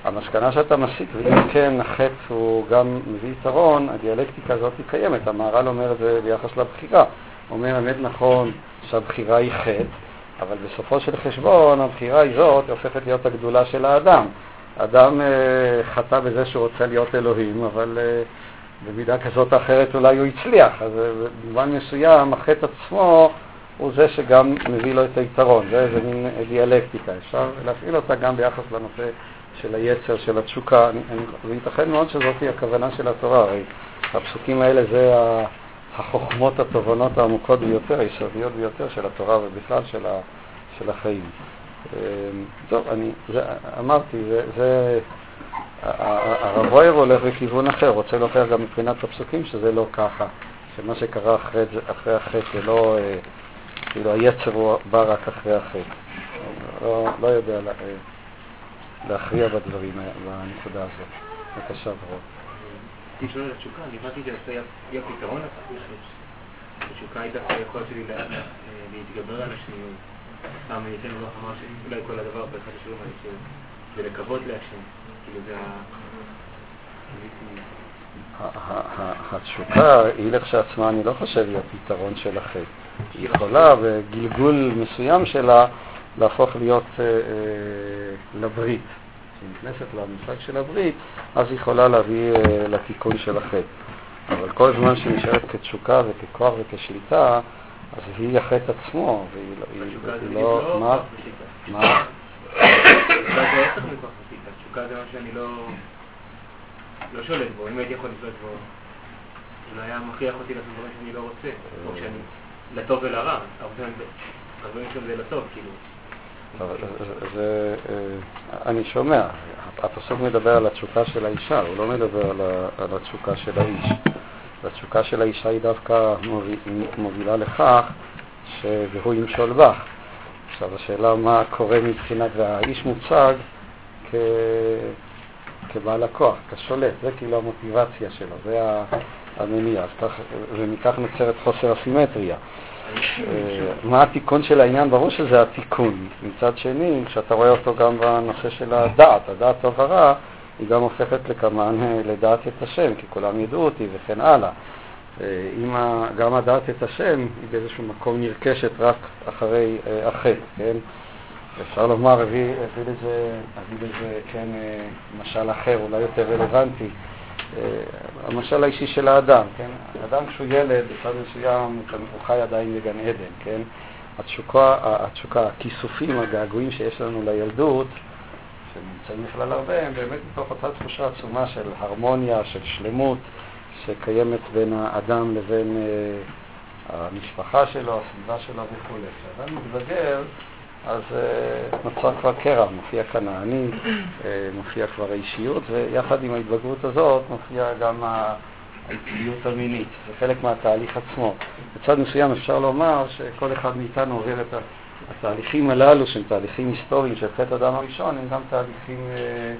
המסקנה שאתה מסיק, ואם כן החטא הוא גם מביא יתרון, הדיאלקטיקה הזאת היא קיימת, המהר"ל אומר את זה ביחס לבחירה. הוא אומר, האמת נכון שהבחירה היא חטא, אבל בסופו של חשבון הבחירה היא זאת, הופכת להיות הגדולה של האדם. אדם אה, חטא בזה שהוא רוצה להיות אלוהים, אבל אה, במידה כזאת או אחרת אולי הוא הצליח. אז אה, במובן מסוים החטא עצמו הוא זה שגם מביא לו את היתרון. זה איזה מין דיאלקטיקה. אפשר להפעיל אותה גם ביחס לנושא של היצר, של התשוקה. וייתכן מאוד שזאת היא הכוונה של התורה. הרי הפסוקים האלה זה החוכמות, התובנות העמוקות ביותר, היסודיות ביותר של התורה ובכלל של, ה, של החיים. אמ, טוב, אני, זה, אמרתי, זה, זה הרב רויר הולך בכיוון אחר, רוצה להוכיח גם מבחינת הפסוקים שזה לא ככה, שמה שקרה אחרי, אחרי החטא זה לא, אה, כאילו היצר הוא בא רק אחרי החטא. לא, לא יודע לה, אה, להכריע בדברים, בנקודה הזאת. בבקשה, ברור. רציתי לשאול על התשוקה, אני הבנתי שזה יהיה פתרון התשוקה היא דווקא היכולת שלי להתגבר על השניות. פעם ניתן רוח אמר שאולי כל הדבר באחד השיעורים האלה זה לקוות להשם. כאילו זה ה... התשוקה היא לכשעצמה, אני לא חושב, היא הפתרון של החטא. היא יכולה בגלגול מסוים שלה להפוך להיות אה, אה, לברית. כשהיא נכנסת למושג של הברית, אז היא יכולה להביא אה, לתיקון של החטא. אבל כל זמן שהיא נשארת כתשוקה וככוח וכשליטה, אז היא החטא עצמו, והיא לא... לא מה? מה? התשוקה זה מה שאני לא... לא שולט בו, אם הייתי יכול לשלוט בו, זה לא היה מכריח אותי לעשות דברים שאני לא רוצה, או שאני... לטוב ולרע, הרבה פעמים זה לטוב, כאילו. אה, אני שומע, הפסוק מדבר על התשוקה של האישה, הוא לא מדבר על התשוקה של האיש. והתשוקה של האישה היא דווקא מובילה לכך שהוא ימשול בך. עכשיו השאלה מה קורה מבחינת, והאיש מוצג. כבעל הכוח, כשולט, זה כאילו המוטיבציה שלו, זה המניע, ומכך נוצרת חוסר הסימטריה. אה, מה התיקון של העניין? ברור שזה התיקון. מצד שני, כשאתה רואה אותו גם בנושא של הדעת, הדעת טוב ורע, היא גם הופכת לכמן אה, לדעת את השם, כי כולם ידעו אותי וכן הלאה. אה, אם גם הדעת את השם היא באיזשהו מקום נרכשת רק אחרי החטא, כן? אפשר לומר, הביא לזה, כן, משל אחר, אולי יותר רלוונטי. המשל האישי של האדם, כן? האדם כשהוא ילד, בצד מסוים, הוא חי עדיין בגן עדן, כן? התשוקה, התשוקה, הכיסופים, הגעגועים שיש לנו לילדות, שנמצאים בכלל הרבה, הם באמת מתוך אותה תחושה עצומה של הרמוניה, של שלמות, שקיימת בין האדם לבין uh, המשפחה שלו, הסביבה שלו וכו'. כשאדם מתבגר, אז uh, נוצר כבר קרע, מופיע כאן האני, uh, מופיע כבר האישיות, ויחד עם ההתבגרות הזאת מופיע גם העקביות המינית. זה חלק מהתהליך עצמו. בצד מסוים אפשר לומר שכל אחד מאיתנו עובר את התהליכים הללו, שהם תהליכים היסטוריים של חטא אדם הראשון, הם גם תהליכים אה,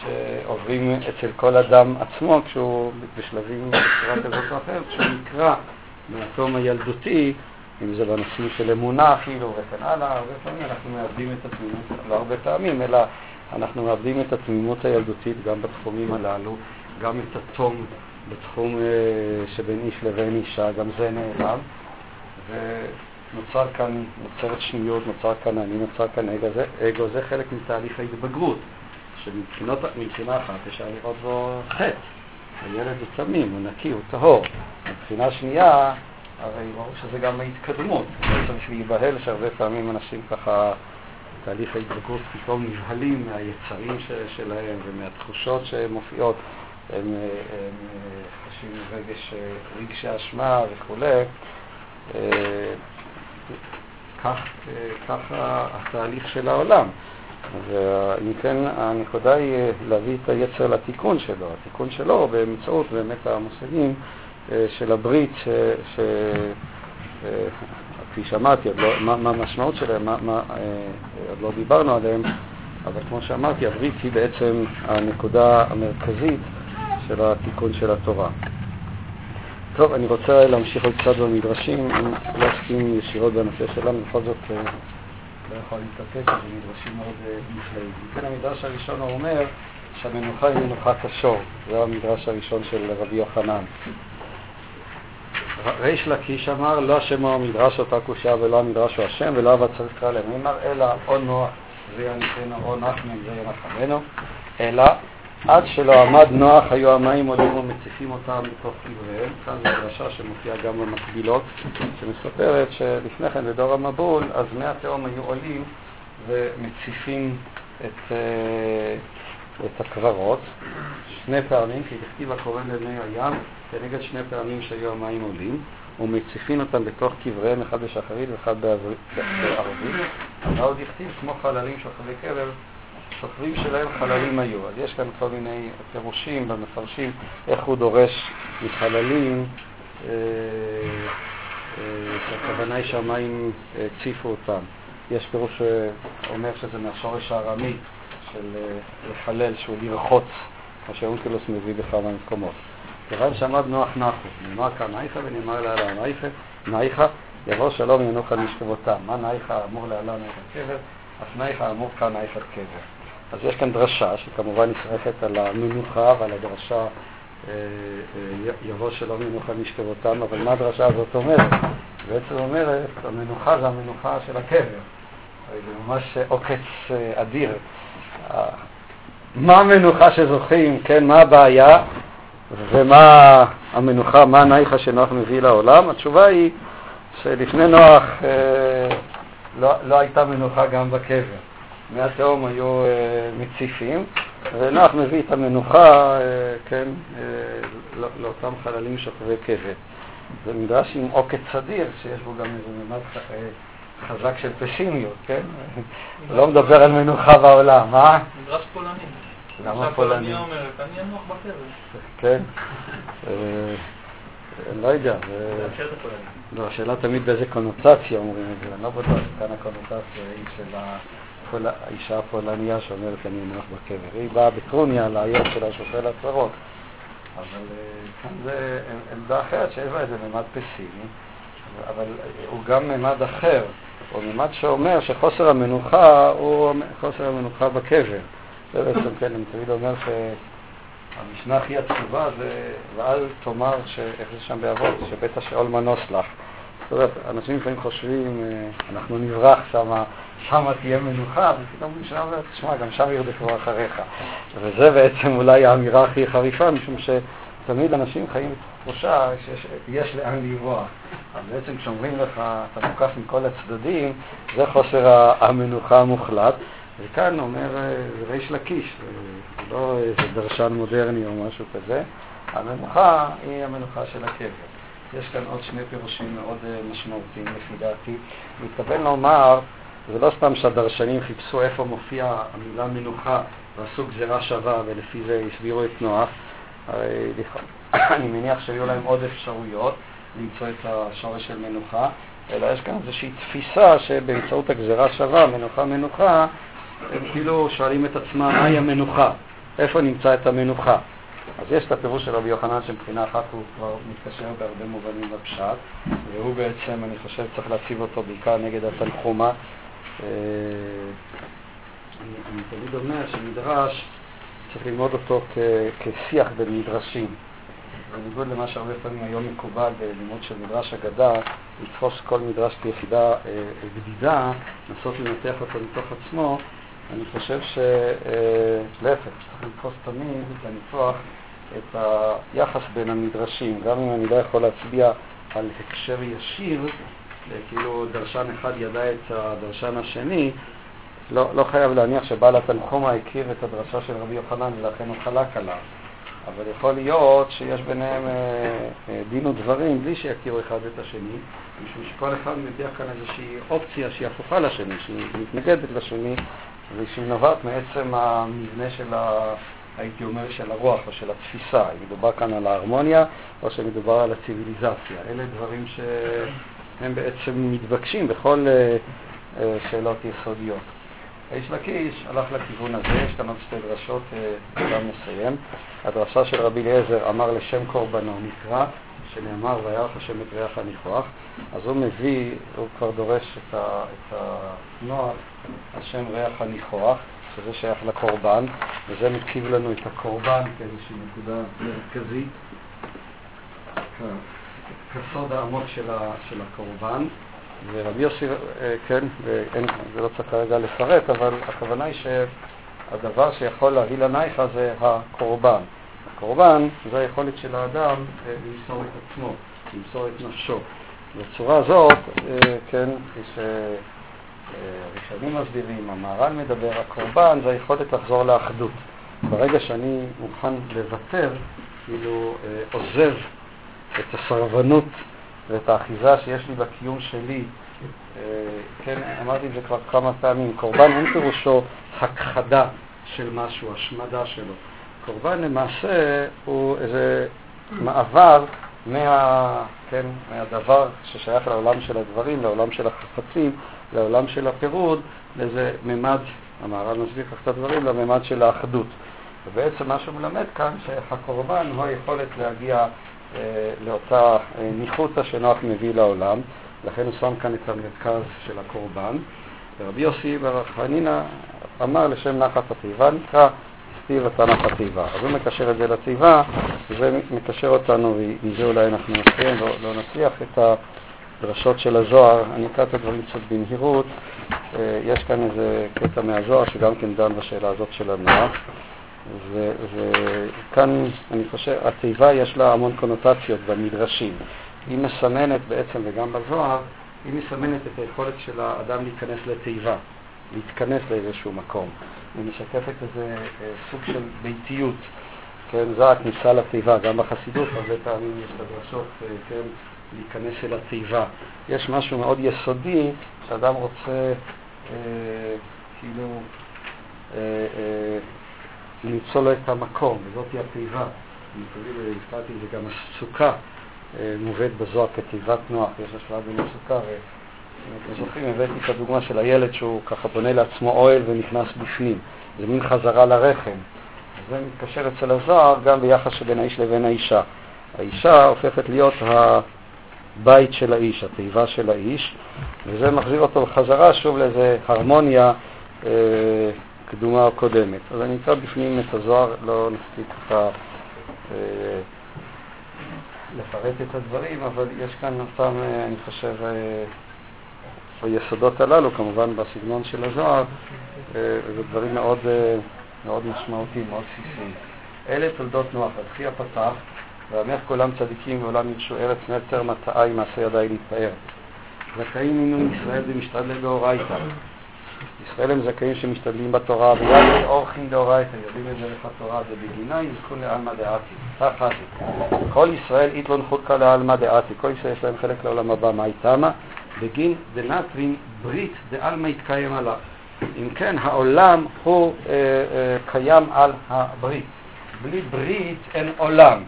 שעוברים אצל כל אדם עצמו, כשהוא בשלבים בצורה כזאת או אחרת, כשהוא נקרא מהתום הילדותי, אם זה בנושאים של אמונה אפילו וכן הלאה, הרבה פעמים אנחנו מאבדים את התמימות, לא הרבה פעמים, אלא אנחנו מאבדים את התמימות הילדותית גם בתחומים הללו, גם את התום בתחום אה, שבין איש לבין אישה, גם זה נעלם. ונוצר כאן, נוצרת שניות, נוצר כאן אני, נוצר כאן אגו, זה, אגו, זה חלק מתהליך ההתבגרות, שמבחינה אחת אפשר לראות בו חטא. הילד הוא תמים, הוא נקי, הוא טהור. מבחינה שנייה, הרי ברור שזה גם ההתקדמות. לא צריך להיבהל שהרבה פעמים אנשים ככה, תהליך ההתבגרות פתאום נבהלים מהיצרים שלהם ומהתחושות שמופיעות. הם, הם אה, חשים רגש, רגשי אשמה וכולי. אה, כך, ככה התהליך של העולם. ואם כן, הנקודה היא להביא את היצר לתיקון שלו. התיקון שלו באמצעות באמת המושגים של הברית, ש, ש, כפי שאמרתי, לא, מה, מה המשמעות שלהם, מה, מה, עוד לא דיברנו עליהם, אבל כמו שאמרתי, הברית היא בעצם הנקודה המרכזית של התיקון של התורה. טוב, אני רוצה להמשיך עוד קצת במדרשים, אם לא עוסקים ישירות בנושא שלנו, בכל זאת אה, לא יכול להתאפק, זה מדרשים מאוד אה, נפלאים. כן, המדרש הראשון הוא אומר שהמנוחה היא מנוחת השור, זה המדרש הראשון של רבי יוחנן. ריש לקיש אמר, לא השם הוא המדרש אותה קושייה ולא המדרש הוא השם ולא אבא צריך לקרוא להם, אלא או נוח זה יניחנו או נחמן זה ינחמנו, אלא עד שלא עמד נוח היו המים עולים ומציפים אותם מתוך קבריהם. כאן זו דרשה שמופיעה גם במקבילות, שמספרת שלפני כן בדור המבול, אז מי התהום היו עולים ומציפים את, אה, את הקברות. שני פעמים, כי דכתיב הקורא למי הים, כנגד שני פעמים שהיו המים עולים, ומציפים אותם בתוך קבריהם, אחד בשחרית ואחד בערבית. אבל עוד הכתיב כמו חללים שוכבי קבר שוכבים שלהם חללים היו. אז יש כאן כל מיני פירושים במפרשים איך הוא דורש מחללים, אה, אה, שהכוונה היא שהמים הציפו אותם. יש פירוש שאומר שזה מהשורש הארמי של אה, לחלל, שהוא לרחוץ, מה שאונקלוס מביא בכמה מקומות. כיוון שעמד נוח נחו, נאמר כאן נייכה ונאמר להלן נייכה, נייכה, יבוא שלום ינוח על משכבותם. מה נייכה אמור להלן את הקבר? אף נייכה אמור כאן נייכת קבר. אז יש כאן דרשה שכמובן נשרכת על המנוחה ועל הדרשה אה, אה, יבוא שלום מנוחה משכבותם, אבל מה הדרשה הזאת אומרת? בעצם אומרת, המנוחה זה המנוחה של הקבר. זה ממש עוקץ אה, אדיר. מה המנוחה שזוכים, כן, מה הבעיה ומה המנוחה, מה הנייחה שנוח מביא לעולם? התשובה היא שלפני נוח לא, לא הייתה מנוחה גם בקבר. מי התהום היו אה, מציפים, ונוח מביא את המנוחה, אה, כן, אה, לא, לאותם חללים שוכבי כבד. זה מדרש עם עוקץ סדיר, שיש בו גם איזה ממד חזק של פסימיות, כן? לא מדבר על מנוחה בעולם, מה? מדרש פולני. למה פולני? אומרת, אני אנוח בקבר. כן. אני לא יודע. לא, השאלה תמיד באיזה קונוטציה אומרים את זה, אני לא בטוח שכאן הקונוטציה היא של האישה הפולניה שאומרת אני אנוח בקבר. היא באה בטרוניה לעיר של השופל הצרות. אבל אה, כאן זה עמדה אחרת שיש בה איזה ממד פסימי, אבל הוא גם ממד אחר, הוא ממד שאומר שחוסר המנוחה הוא חוסר המנוחה בקבר. זה בעצם, כן, אני תמיד אומר שהמשנה הכי עצובה זה ואל תאמר, איך זה שם באבות, שבית השאול מנוס לך. זאת אומרת, אנשים לפעמים חושבים, אה, אנחנו נברח שם, שם תהיה מנוחה, ופתאום מישהו אומר, תשמע, גם שם ירדפו אחריך. וזה בעצם אולי האמירה הכי חריפה, משום תמיד אנשים חיים בתחושה שיש לאן לברוח. אז בעצם כשאומרים לך, אתה מוקף מכל הצדדים, זה חוסר המנוחה המוחלט. וכאן אומר, אה, ריש לקיש, זה לא איזה דרשן מודרני או משהו כזה, המנוחה היא המנוחה של הקבר. יש כאן עוד שני פירושים מאוד אה, משמעותיים לפי דעתי. אני מתכוון לומר, זה לא סתם שהדרשנים חיפשו איפה מופיעה המילה מנוחה ועשו גזירה שווה ולפי זה הסבירו את נוח. הרי אני מניח שהיו להם עוד אפשרויות למצוא את השורש של מנוחה, אלא יש כאן איזושהי תפיסה שבאמצעות הגזירה שווה, מנוחה מנוחה, הם כאילו שואלים את עצמם מהי המנוחה, איפה נמצא את המנוחה. אז יש את הפירוש של רבי יוחנן שמבחינה אחת הוא כבר מתקשר בהרבה מובנים בפשט, והוא בעצם, אני חושב, צריך להציב אותו בעיקר נגד התנחומה. אה, אני, תמיד אומר שמדרש, צריך ללמוד אותו כשיח בין מדרשים. בניגוד למה שהרבה פעמים היום מקובל בלימוד של מדרש אגדה, לתפוס כל מדרש כיחידה אה, בדידה, לנסות לנתח אותו מתוך עצמו, אני חושב שלהפך, צריך לתפוס תמיד את הניתוח, את היחס בין המדרשים, גם אם אני לא יכול להצביע על הקשר ישיר, כאילו דרשן אחד ידע את הדרשן השני, לא, לא חייב להניח שבעל התנחומה הכיר את הדרשה של רבי יוחנן ולכן הוא חלק עליו. אבל יכול להיות שיש ביניהם אה, אה, דין ודברים בלי שיכירו אחד את השני, משום שכל אחד מביע כאן איזושהי אופציה שהיא הפוכה לשני, שהיא מתנגדת לשני, ושהיא נובעת מעצם המבנה של ה... הייתי אומר של הרוח או של התפיסה, אם מדובר כאן על ההרמוניה או שמדובר על הציוויליזציה. אלה דברים שהם בעצם מתבקשים בכל אה, אה, שאלות יסודיות. האיש לקיש הלך לכיוון הזה, יש כאן עוד שתי דרשות, גם אה, נסיים. הדרשה של רבי אליעזר אמר לשם קורבנו נקרא, שנאמר וירח השם את ריח הניחוח, אז הוא מביא, הוא כבר דורש את, ה, את הנוער, השם ריח הניחוח, שזה שייך לקורבן, וזה מציב לנו את הקורבן כאיזושהי נקודה מרכזית, כסוד העמוק של, ה, של הקורבן. ורבי יוסי, אה, כן, ואין, זה לא צריך כרגע לפרט, אבל הכוונה היא שהדבר שיכול להביא לנייכה זה הקורבן. הקורבן זה היכולת של האדם אה, למסור את עצמו, למסור את נפשו. בצורה הזאת, אה, כן, כפי שראשונים מסבירים, המהר"ל מדבר, הקורבן זה היכולת לחזור לאחדות. ברגע שאני מוכן לוותר, כאילו עוזב את הסרבנות ואת האחיזה שיש לי בקיום שלי, אה, כן, אמרתי את זה כבר כמה פעמים, קורבן אין פירושו הכחדה של משהו, השמדה שלו. קורבן למעשה הוא איזה מעבר מה, כן, מהדבר ששייך לעולם של הדברים, לעולם של החפצים, לעולם של הפירוד, לאיזה ממד, המהר"ל מסביר כך את הדברים, לממד של האחדות. ובעצם מה שהוא מלמד כאן, שהקורבן הוא היכולת להגיע אה, לאותה אה, ניחותא שנוח מביא לעולם, לכן הוא שם כאן את המרכז של הקורבן. ורבי יוסי בר אמר לשם נחת התיבה נקרא סטיב התנ"ך התיבה. אז הוא מקשר את זה לתיבה, וזה מקשר אותנו, ועם זה אולי אנחנו נסיים, לא, לא נצליח את הדרשות של הזוהר. אני אקרא את הדברים קצת במהירות. אה, יש כאן איזה קטע מהזוהר שגם כן דן בשאלה הזאת של הנוח. וכאן אני חושב, התיבה יש לה המון קונוטציות במדרשים. היא מסמנת בעצם, וגם בזוהר, היא מסמנת את היכולת של האדם להיכנס לתיבה, להתכנס לאיזשהו מקום. היא משקפת איזה אה, סוג של ביתיות. כן, זו הכניסה לתיבה, גם בחסידות הרבה פעמים יש לדרשות, אה, כן, להיכנס אל התיבה. יש משהו מאוד יסודי שאדם רוצה אה, כאילו אה, אה, למצוא לו את המקום, וזאת היא התיבה. אני תמיד הזכרתי את זה גם הסוכה אה, מובאת בזוהר כתיבת נוח, יש השוואה בין הסוכה, אתם זוכרים, הבאתי את הדוגמה של הילד שהוא ככה בונה לעצמו אוהל ונכנס בפנים. זה מין חזרה לרחם. זה מתקשר אצל הזוהר גם ביחס שבין האיש לבין האישה. האישה הופכת להיות הבית של האיש, התיבה של האיש, וזה מחזיר אותו בחזרה שוב לאיזה הרמוניה אה, קדומה או קודמת. אז אני אקרא בפנים את הזוהר, לא נספיק ככה אה, לפרט את הדברים, אבל יש כאן אותם, אה, אני חושב, אה, היסודות הללו, כמובן בסגנון של הזוהר, אה, זה דברים מאוד, אה, מאוד משמעותיים, מאוד בסיסיים. אלה תולדות נוח. אז חי הפתח, ועמך כולם צדיקים ועולם ירשו ארץ נצר מטעי מעשה ידי להתפאר. זכאין אינון ישראל דמשתדלי באורייתא. ישראל הם זכאים שמשתדלים בתורה, וידעי אורחין דאורייתא, יודעים את דרך התורה, דבגינה יזכון לעלמא דאתי. תא חזי כל ישראל אית לון חולקא לעלמא דאתי, כל ישראל יש להם חלק לעולם הבא, מאי טעמא? בגין דנטרין ברית דעלמא אתקיים עליה. אם כן, העולם הוא אה, אה, קיים על הברית. בלי ברית אין עולם.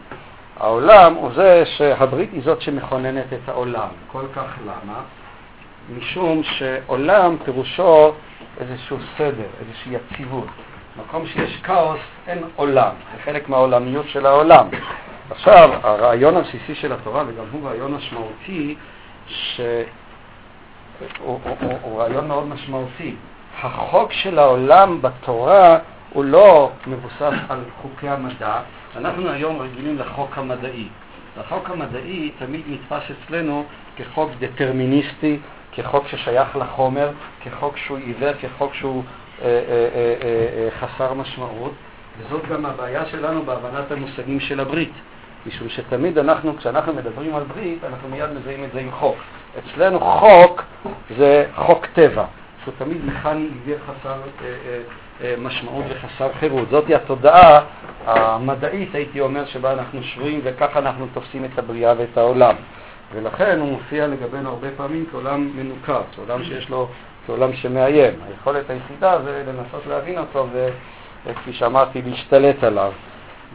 העולם הוא זה שהברית היא זאת שמכוננת את העולם. כל כך למה? משום שעולם פירושו איזשהו סדר, איזושהי יציבות. מקום שיש כאוס אין עולם, זה חלק מהעולמיות של העולם. עכשיו, הרעיון הבסיסי של התורה, וגם הוא רעיון משמעותי, שהוא הוא, הוא, הוא רעיון מאוד משמעותי. החוק של העולם בתורה הוא לא מבוסס על חוקי המדע, אנחנו היום רגילים לחוק המדעי. החוק המדעי תמיד נתפס אצלנו כחוק דטרמיניסטי, כחוק ששייך לחומר, כחוק שהוא עיוור, כחוק שהוא אה, אה, אה, אה, אה, חסר משמעות, וזאת גם הבעיה שלנו בהבנת המושגים של הברית. משום שתמיד אנחנו, כשאנחנו מדברים על ברית, אנחנו מיד מזהים את זה עם חוק. אצלנו חוק זה חוק טבע, שהוא תמיד מכני, עיוור חסר אה, אה, אה, משמעות וחסר חירות. זאתי התודעה המדעית, הייתי אומר, שבה אנחנו שבויים וככה אנחנו תופסים את הבריאה ואת העולם. ולכן הוא מופיע לגבינו הרבה פעמים כעולם מנוכר, כעולם שיש לו, כעולם שמאיים. היכולת היחידה זה לנסות להבין אותו וכפי שאמרתי, להשתלט עליו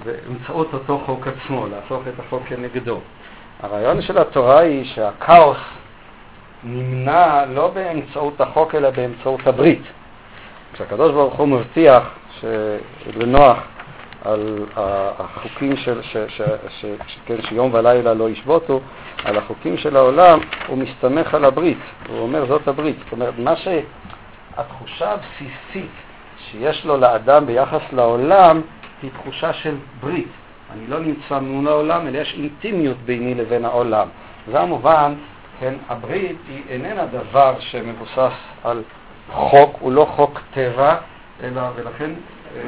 באמצעות אותו חוק עצמו, להפוך את החוק כנגדו. הרעיון של התורה היא שהכאוס נמנע לא באמצעות החוק אלא באמצעות הברית. כשהקדוש ברוך הוא מבטיח לנוח על החוקים של, ש, ש, ש, ש, כן, שיום ולילה לא ישבותו, על החוקים של העולם, הוא מסתמך על הברית, הוא אומר זאת הברית. זאת אומרת, מה שהתחושה הבסיסית שיש לו לאדם ביחס לעולם היא תחושה של ברית. אני לא נמצא מול העולם, אלא יש אינטימיות ביני לבין העולם. זה המובן, כן, הברית היא איננה דבר שמבוסס על חוק, הוא לא חוק טבע, אלא, ולכן אה,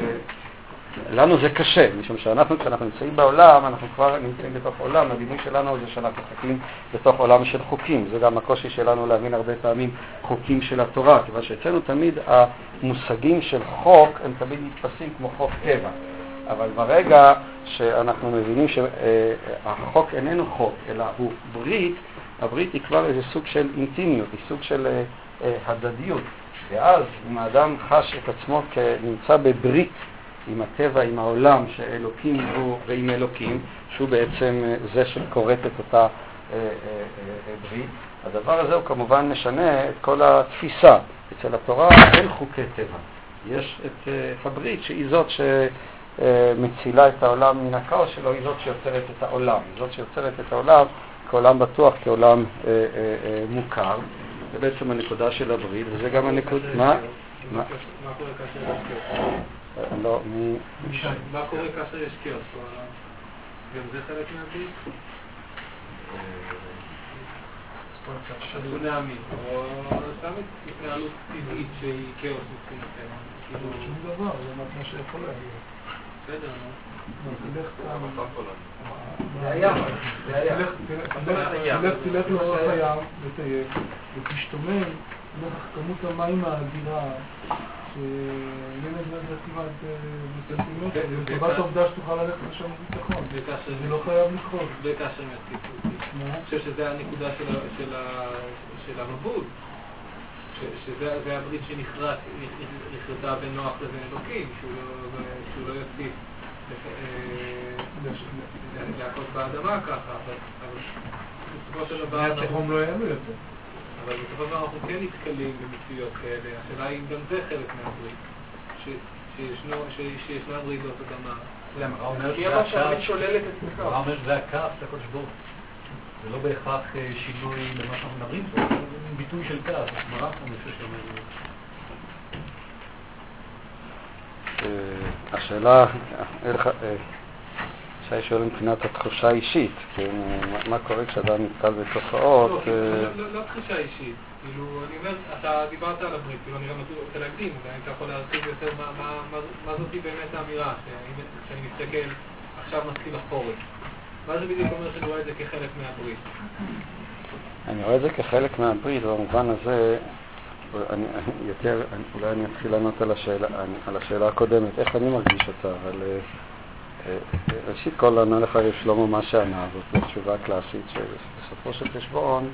לנו זה קשה, משום שאנחנו, כשאנחנו נמצאים בעולם, אנחנו כבר נמצאים בתוך עולם, הדימוי שלנו זה שאנחנו חיים בתוך עולם של חוקים. זה גם הקושי שלנו להבין הרבה פעמים חוקים של התורה, כיוון שאצלנו תמיד המושגים של חוק הם תמיד נתפסים כמו חוק טבע. אבל ברגע שאנחנו מבינים שהחוק איננו חוק, אלא הוא ברית, הברית היא כבר איזה סוג של אינטימיות, היא סוג של אה, אה, הדדיות. ואז אם האדם חש את עצמו כנמצא בברית עם הטבע, עם העולם, שאלוקים הוא ועם אלוקים, שהוא בעצם אה, זה שכורת את אותה אה, אה, ברית. הדבר הזה הוא כמובן משנה את כל התפיסה. אצל התורה אין חוקי טבע. יש את, את הברית שהיא זאת שמצילה את העולם מן הכאוס שלו, היא זאת שיוצרת את העולם. היא זאת שיוצרת את העולם כעולם בטוח, כעולם אה, אה, אה, מוכר. זה בעצם הנקודה של הברית, וזה גם הנקודה... מה? מה קורה כאשר יש כאוס? לא, מי... מה קורה כאשר יש כאוס? גם זה חלק מהברית? צונאמי, או סתם התנהלות טבעית שהיא כאוס מבחינתנו. שום דבר, זה מה שיכול להגיע. בסדר, נו. תלך לאורך הים וטייל, ותשתומם נוכח כמות המים האדירה, שילד לא כמעט בסנטימטר, לטובת העובדה שתוכל ללכת לשם בביטחון. זה לא חייב לקרות. וכאשר הם יציפו אותי. אני חושב שזה הנקודה של המבול. שזה הברית שנחרטה בין נוח לבין אלוקים, שהוא לא יוסיף להכות באדמה ככה, אבל בסופו של דבר... התהום לא יעלו יותר. אבל בסופו של דבר אנחנו כן נתקלים במציאות כאלה, השאלה אם גם זה חלק מהברית, שישנה ברית זאת אדמה. למה? אומר אומר שזה הכף של הקדוש ברוך זה לא בהכרח שינוי למה שאנחנו מדברים פה, זה ביטוי של כעס, החמרה אני חושב שאומר... השאלה, שי שואל מבחינת התחושה האישית, כן, מה קורה כשאדם נתקל בתופעות... לא תחושה אישית, כאילו, אני אומר, אתה דיברת על הברית, כאילו, אני גם רוצה להקדים, אם אתה יכול להרחיב יותר מה זאתי באמת האמירה, כשאני מסתכל, עכשיו מתחיל החורף, מה זה בדיוק אומר שאני רואה את זה כחלק מהברית? אני רואה את זה כחלק מהברית, במובן הזה, אני, יותר, אולי אני אתחיל לענות על השאלה, על השאלה הקודמת, איך אני מרגיש אותה, אבל אה, אה, ראשית כל ענה לך שלמה מה שענה, זאת תשובה קלאסית, שבסופו של חשבון,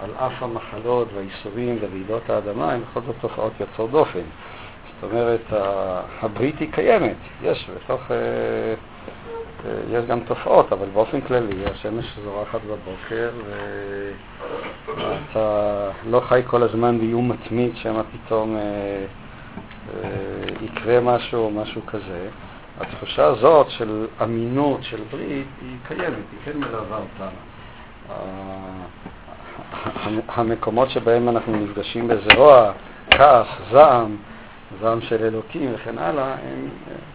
על אף המחלות והאיסורים ורעידות האדמה, הן בכל זאת תופעות יוצאות דופן. זאת אומרת, הברית היא קיימת, יש בתוך... יש גם תופעות, אבל באופן כללי, השמש זורחת בבוקר, ואתה לא חי כל הזמן באיום מתמיד שמא פתאום אה, אה, יקרה משהו או משהו כזה. התחושה הזאת של אמינות של ברית היא קיימת, היא כן מלווה אותנו. המקומות שבהם אנחנו נפגשים בזרוע, כעס, זעם, זעם של אלוקים וכן הלאה, הם,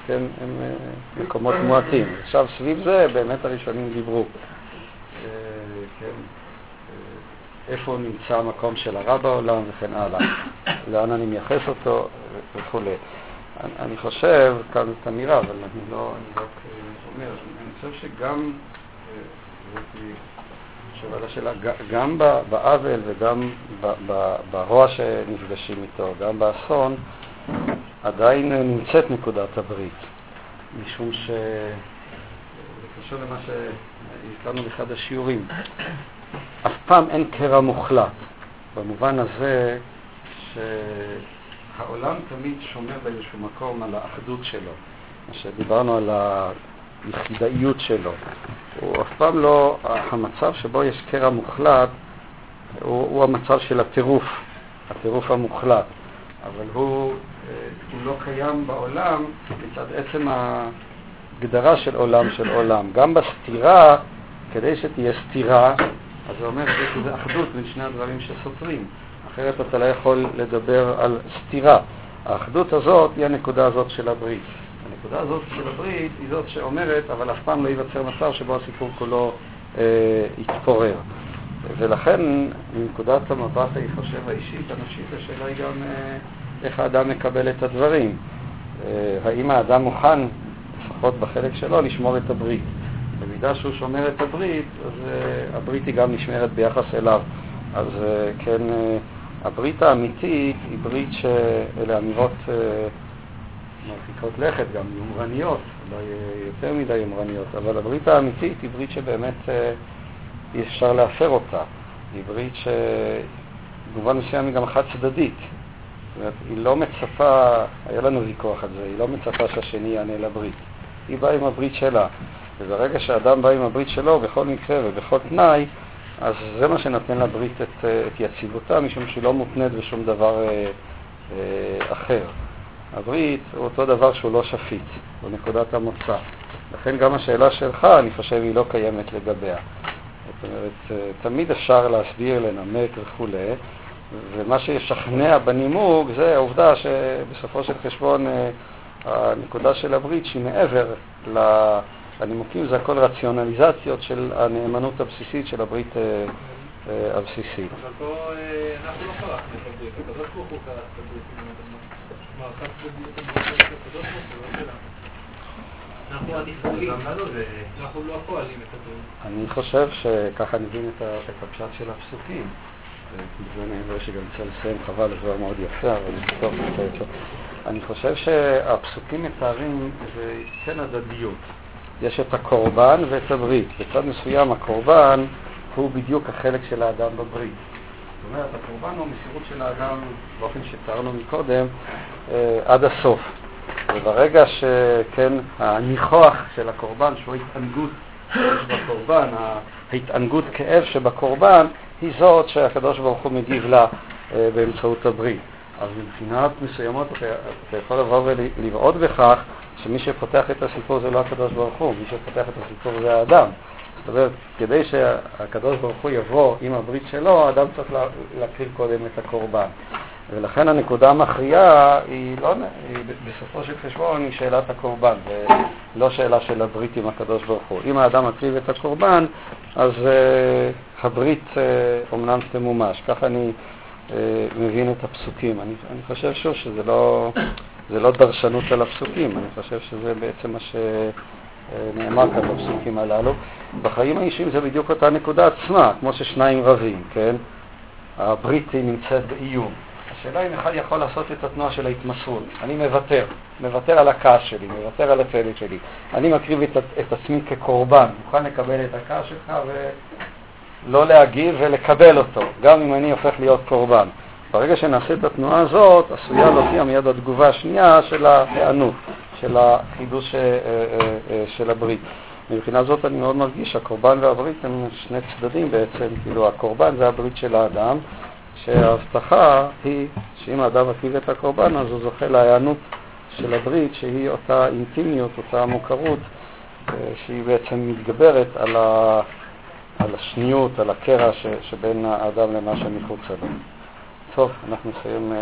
כן, הם אה, מקומות מועטים. עכשיו, סביב זה באמת הראשונים דיברו. אה, כן, אה, איפה נמצא המקום של הרע בעולם וכן הלאה, לאן אני מייחס אותו וכו'. אני, חושב, כאן זאת אמירה, אבל אני לא, אני רק אומר, אני חושב שגם, תשובה לשאלה, גם בעוול וגם ברוע שנפגשים איתו, גם באסון, עדיין נמצאת נקודת הברית, משום ש... זה קשור למה שהזכרנו באחד השיעורים. אף פעם אין קרע מוחלט, במובן הזה שהעולם תמיד שומר באיזשהו מקום על האחדות שלו, מה שדיברנו על היחידאיות שלו. הוא אף פעם לא, המצב שבו יש קרע מוחלט הוא, הוא המצב של הטירוף, הטירוף המוחלט, אבל הוא הוא לא קיים בעולם מצד עצם ההגדרה של עולם של עולם. גם בסתירה, כדי שתהיה סתירה, אז זה אומר שיש איזו אחדות בין שני הדברים שסותרים. אחרת אתה לא יכול לדבר על סתירה. האחדות הזאת היא הנקודה הזאת של הברית. הנקודה הזאת של הברית היא זאת שאומרת, אבל אף פעם לא ייווצר מצב שבו הסיפור כולו אה, יתפורר. ולכן, מנקודת המבט, אני חושב, האישית, הנפשית, השאלה היא גם אה, איך האדם מקבל את הדברים. אה, האם האדם מוכן, לפחות בחלק שלו, לשמור את הברית. במידה שהוא שומר את הברית, אז uh, הברית היא גם נשמרת ביחס אליו. אז כן, הברית האמיתית היא ברית שאלה אמירות מרחיקות לכת, גם יומרניות, אולי יותר מדי יומרניות, אבל הברית האמיתית היא ברית שבאמת uh, אי אפשר להפר אותה. היא ברית שבמובן מסוים היא גם חד צדדית. זאת אומרת, היא לא מצפה, היה לנו ויכוח על זה, היא לא מצפה שהשני יענה לברית. היא באה עם הברית שלה. וברגע שאדם בא עם הברית שלו, בכל מקרה ובכל תנאי, אז זה מה שנותן לברית את, את יציבותה, משום שהיא לא מותנית בשום דבר אה, אה, אחר. הברית הוא אותו דבר שהוא לא שפיט, הוא נקודת המוצא. לכן גם השאלה שלך, אני חושב, היא לא קיימת לגביה. זאת אומרת, אה, תמיד אפשר להסביר, לנמק וכולי, ומה שישכנע בנימוק זה העובדה שבסופו של חשבון אה, הנקודה של הברית שהיא מעבר לנימוקים, זה הכל רציונליזציות של הנאמנות הבסיסית של הברית אה, הבסיסית. אבל פה אנחנו לא קרחנו את הברית, הקדוש ברוך הוא קרח את הברית. אני חושב שככה אני מבין את הפשט של הפסוקים. אני רואה שגם צריך לסיים, חבל, זה דבר מאוד יפה, אבל טוב, אני חושב שהפסוקים מתארים זה כן הדדיות. יש את הקורבן ואת הברית. בצד מסוים הקורבן הוא בדיוק החלק של האדם בברית. זאת אומרת, הקורבן הוא מסירות של האדם, באופן שתיארנו מקודם, אה, עד הסוף. וברגע שכן, הניחוח של הקורבן, שהוא התענגות בקורבן, ההתענגות כאב שבקורבן, היא זאת שהקדוש ברוך הוא מגיב לה אה, באמצעות הברית. אז מבחינת מסוימות אתה יכול לבוא ולראות בכך שמי שפותח את הסיפור זה לא הקדוש ברוך הוא, מי שפותח את הסיפור זה האדם. זאת אומרת, כדי שהקדוש ברוך הוא יבוא עם הברית שלו, האדם צריך להקריב קודם את הקורבן. ולכן הנקודה המכריעה היא לא, היא בסופו של חשבון היא שאלת הקורבן, ולא שאלה של הברית עם הקדוש ברוך הוא. אם האדם מקריב את הקורבן, אז uh, הברית uh, אומנם תמומש. ככה אני uh, מבין את הפסוקים. אני, אני חושב שוב שזה לא, לא דרשנות על הפסוקים, אני חושב שזה בעצם מה נאמר כאן בפסוקים הללו. בחיים האישיים זה בדיוק אותה נקודה עצמה, כמו ששניים רבים, כן? הברית נמצאת באיום. השאלה אם אחד יכול לעשות את התנועה של ההתמסרות. אני מוותר, מוותר על הכעס שלי, מוותר על הצדק שלי. אני מקריב את, את עצמי כקורבן, מוכן לקבל את הכעס שלך ולא להגיב ולקבל אותו, גם אם אני הופך להיות קורבן. ברגע שנעשה את התנועה הזאת, עשויה להופיע מיד התגובה השנייה של ההיענות, של החידוש אה, אה, אה, של הברית. מבחינה זאת אני מאוד מרגיש שהקורבן והברית הם שני צדדים בעצם, כאילו הקורבן זה הברית של האדם, שההבטחה היא שאם האדם מקריב את הקורבן אז הוא זוכה להיענות של הברית שהיא אותה אינטימיות, אותה מוכרות, שהיא בעצם מתגברת על, ה, על השניות, על הקרע ש, שבין האדם למה שמחוץ אליו. טוב, אנחנו נסיים.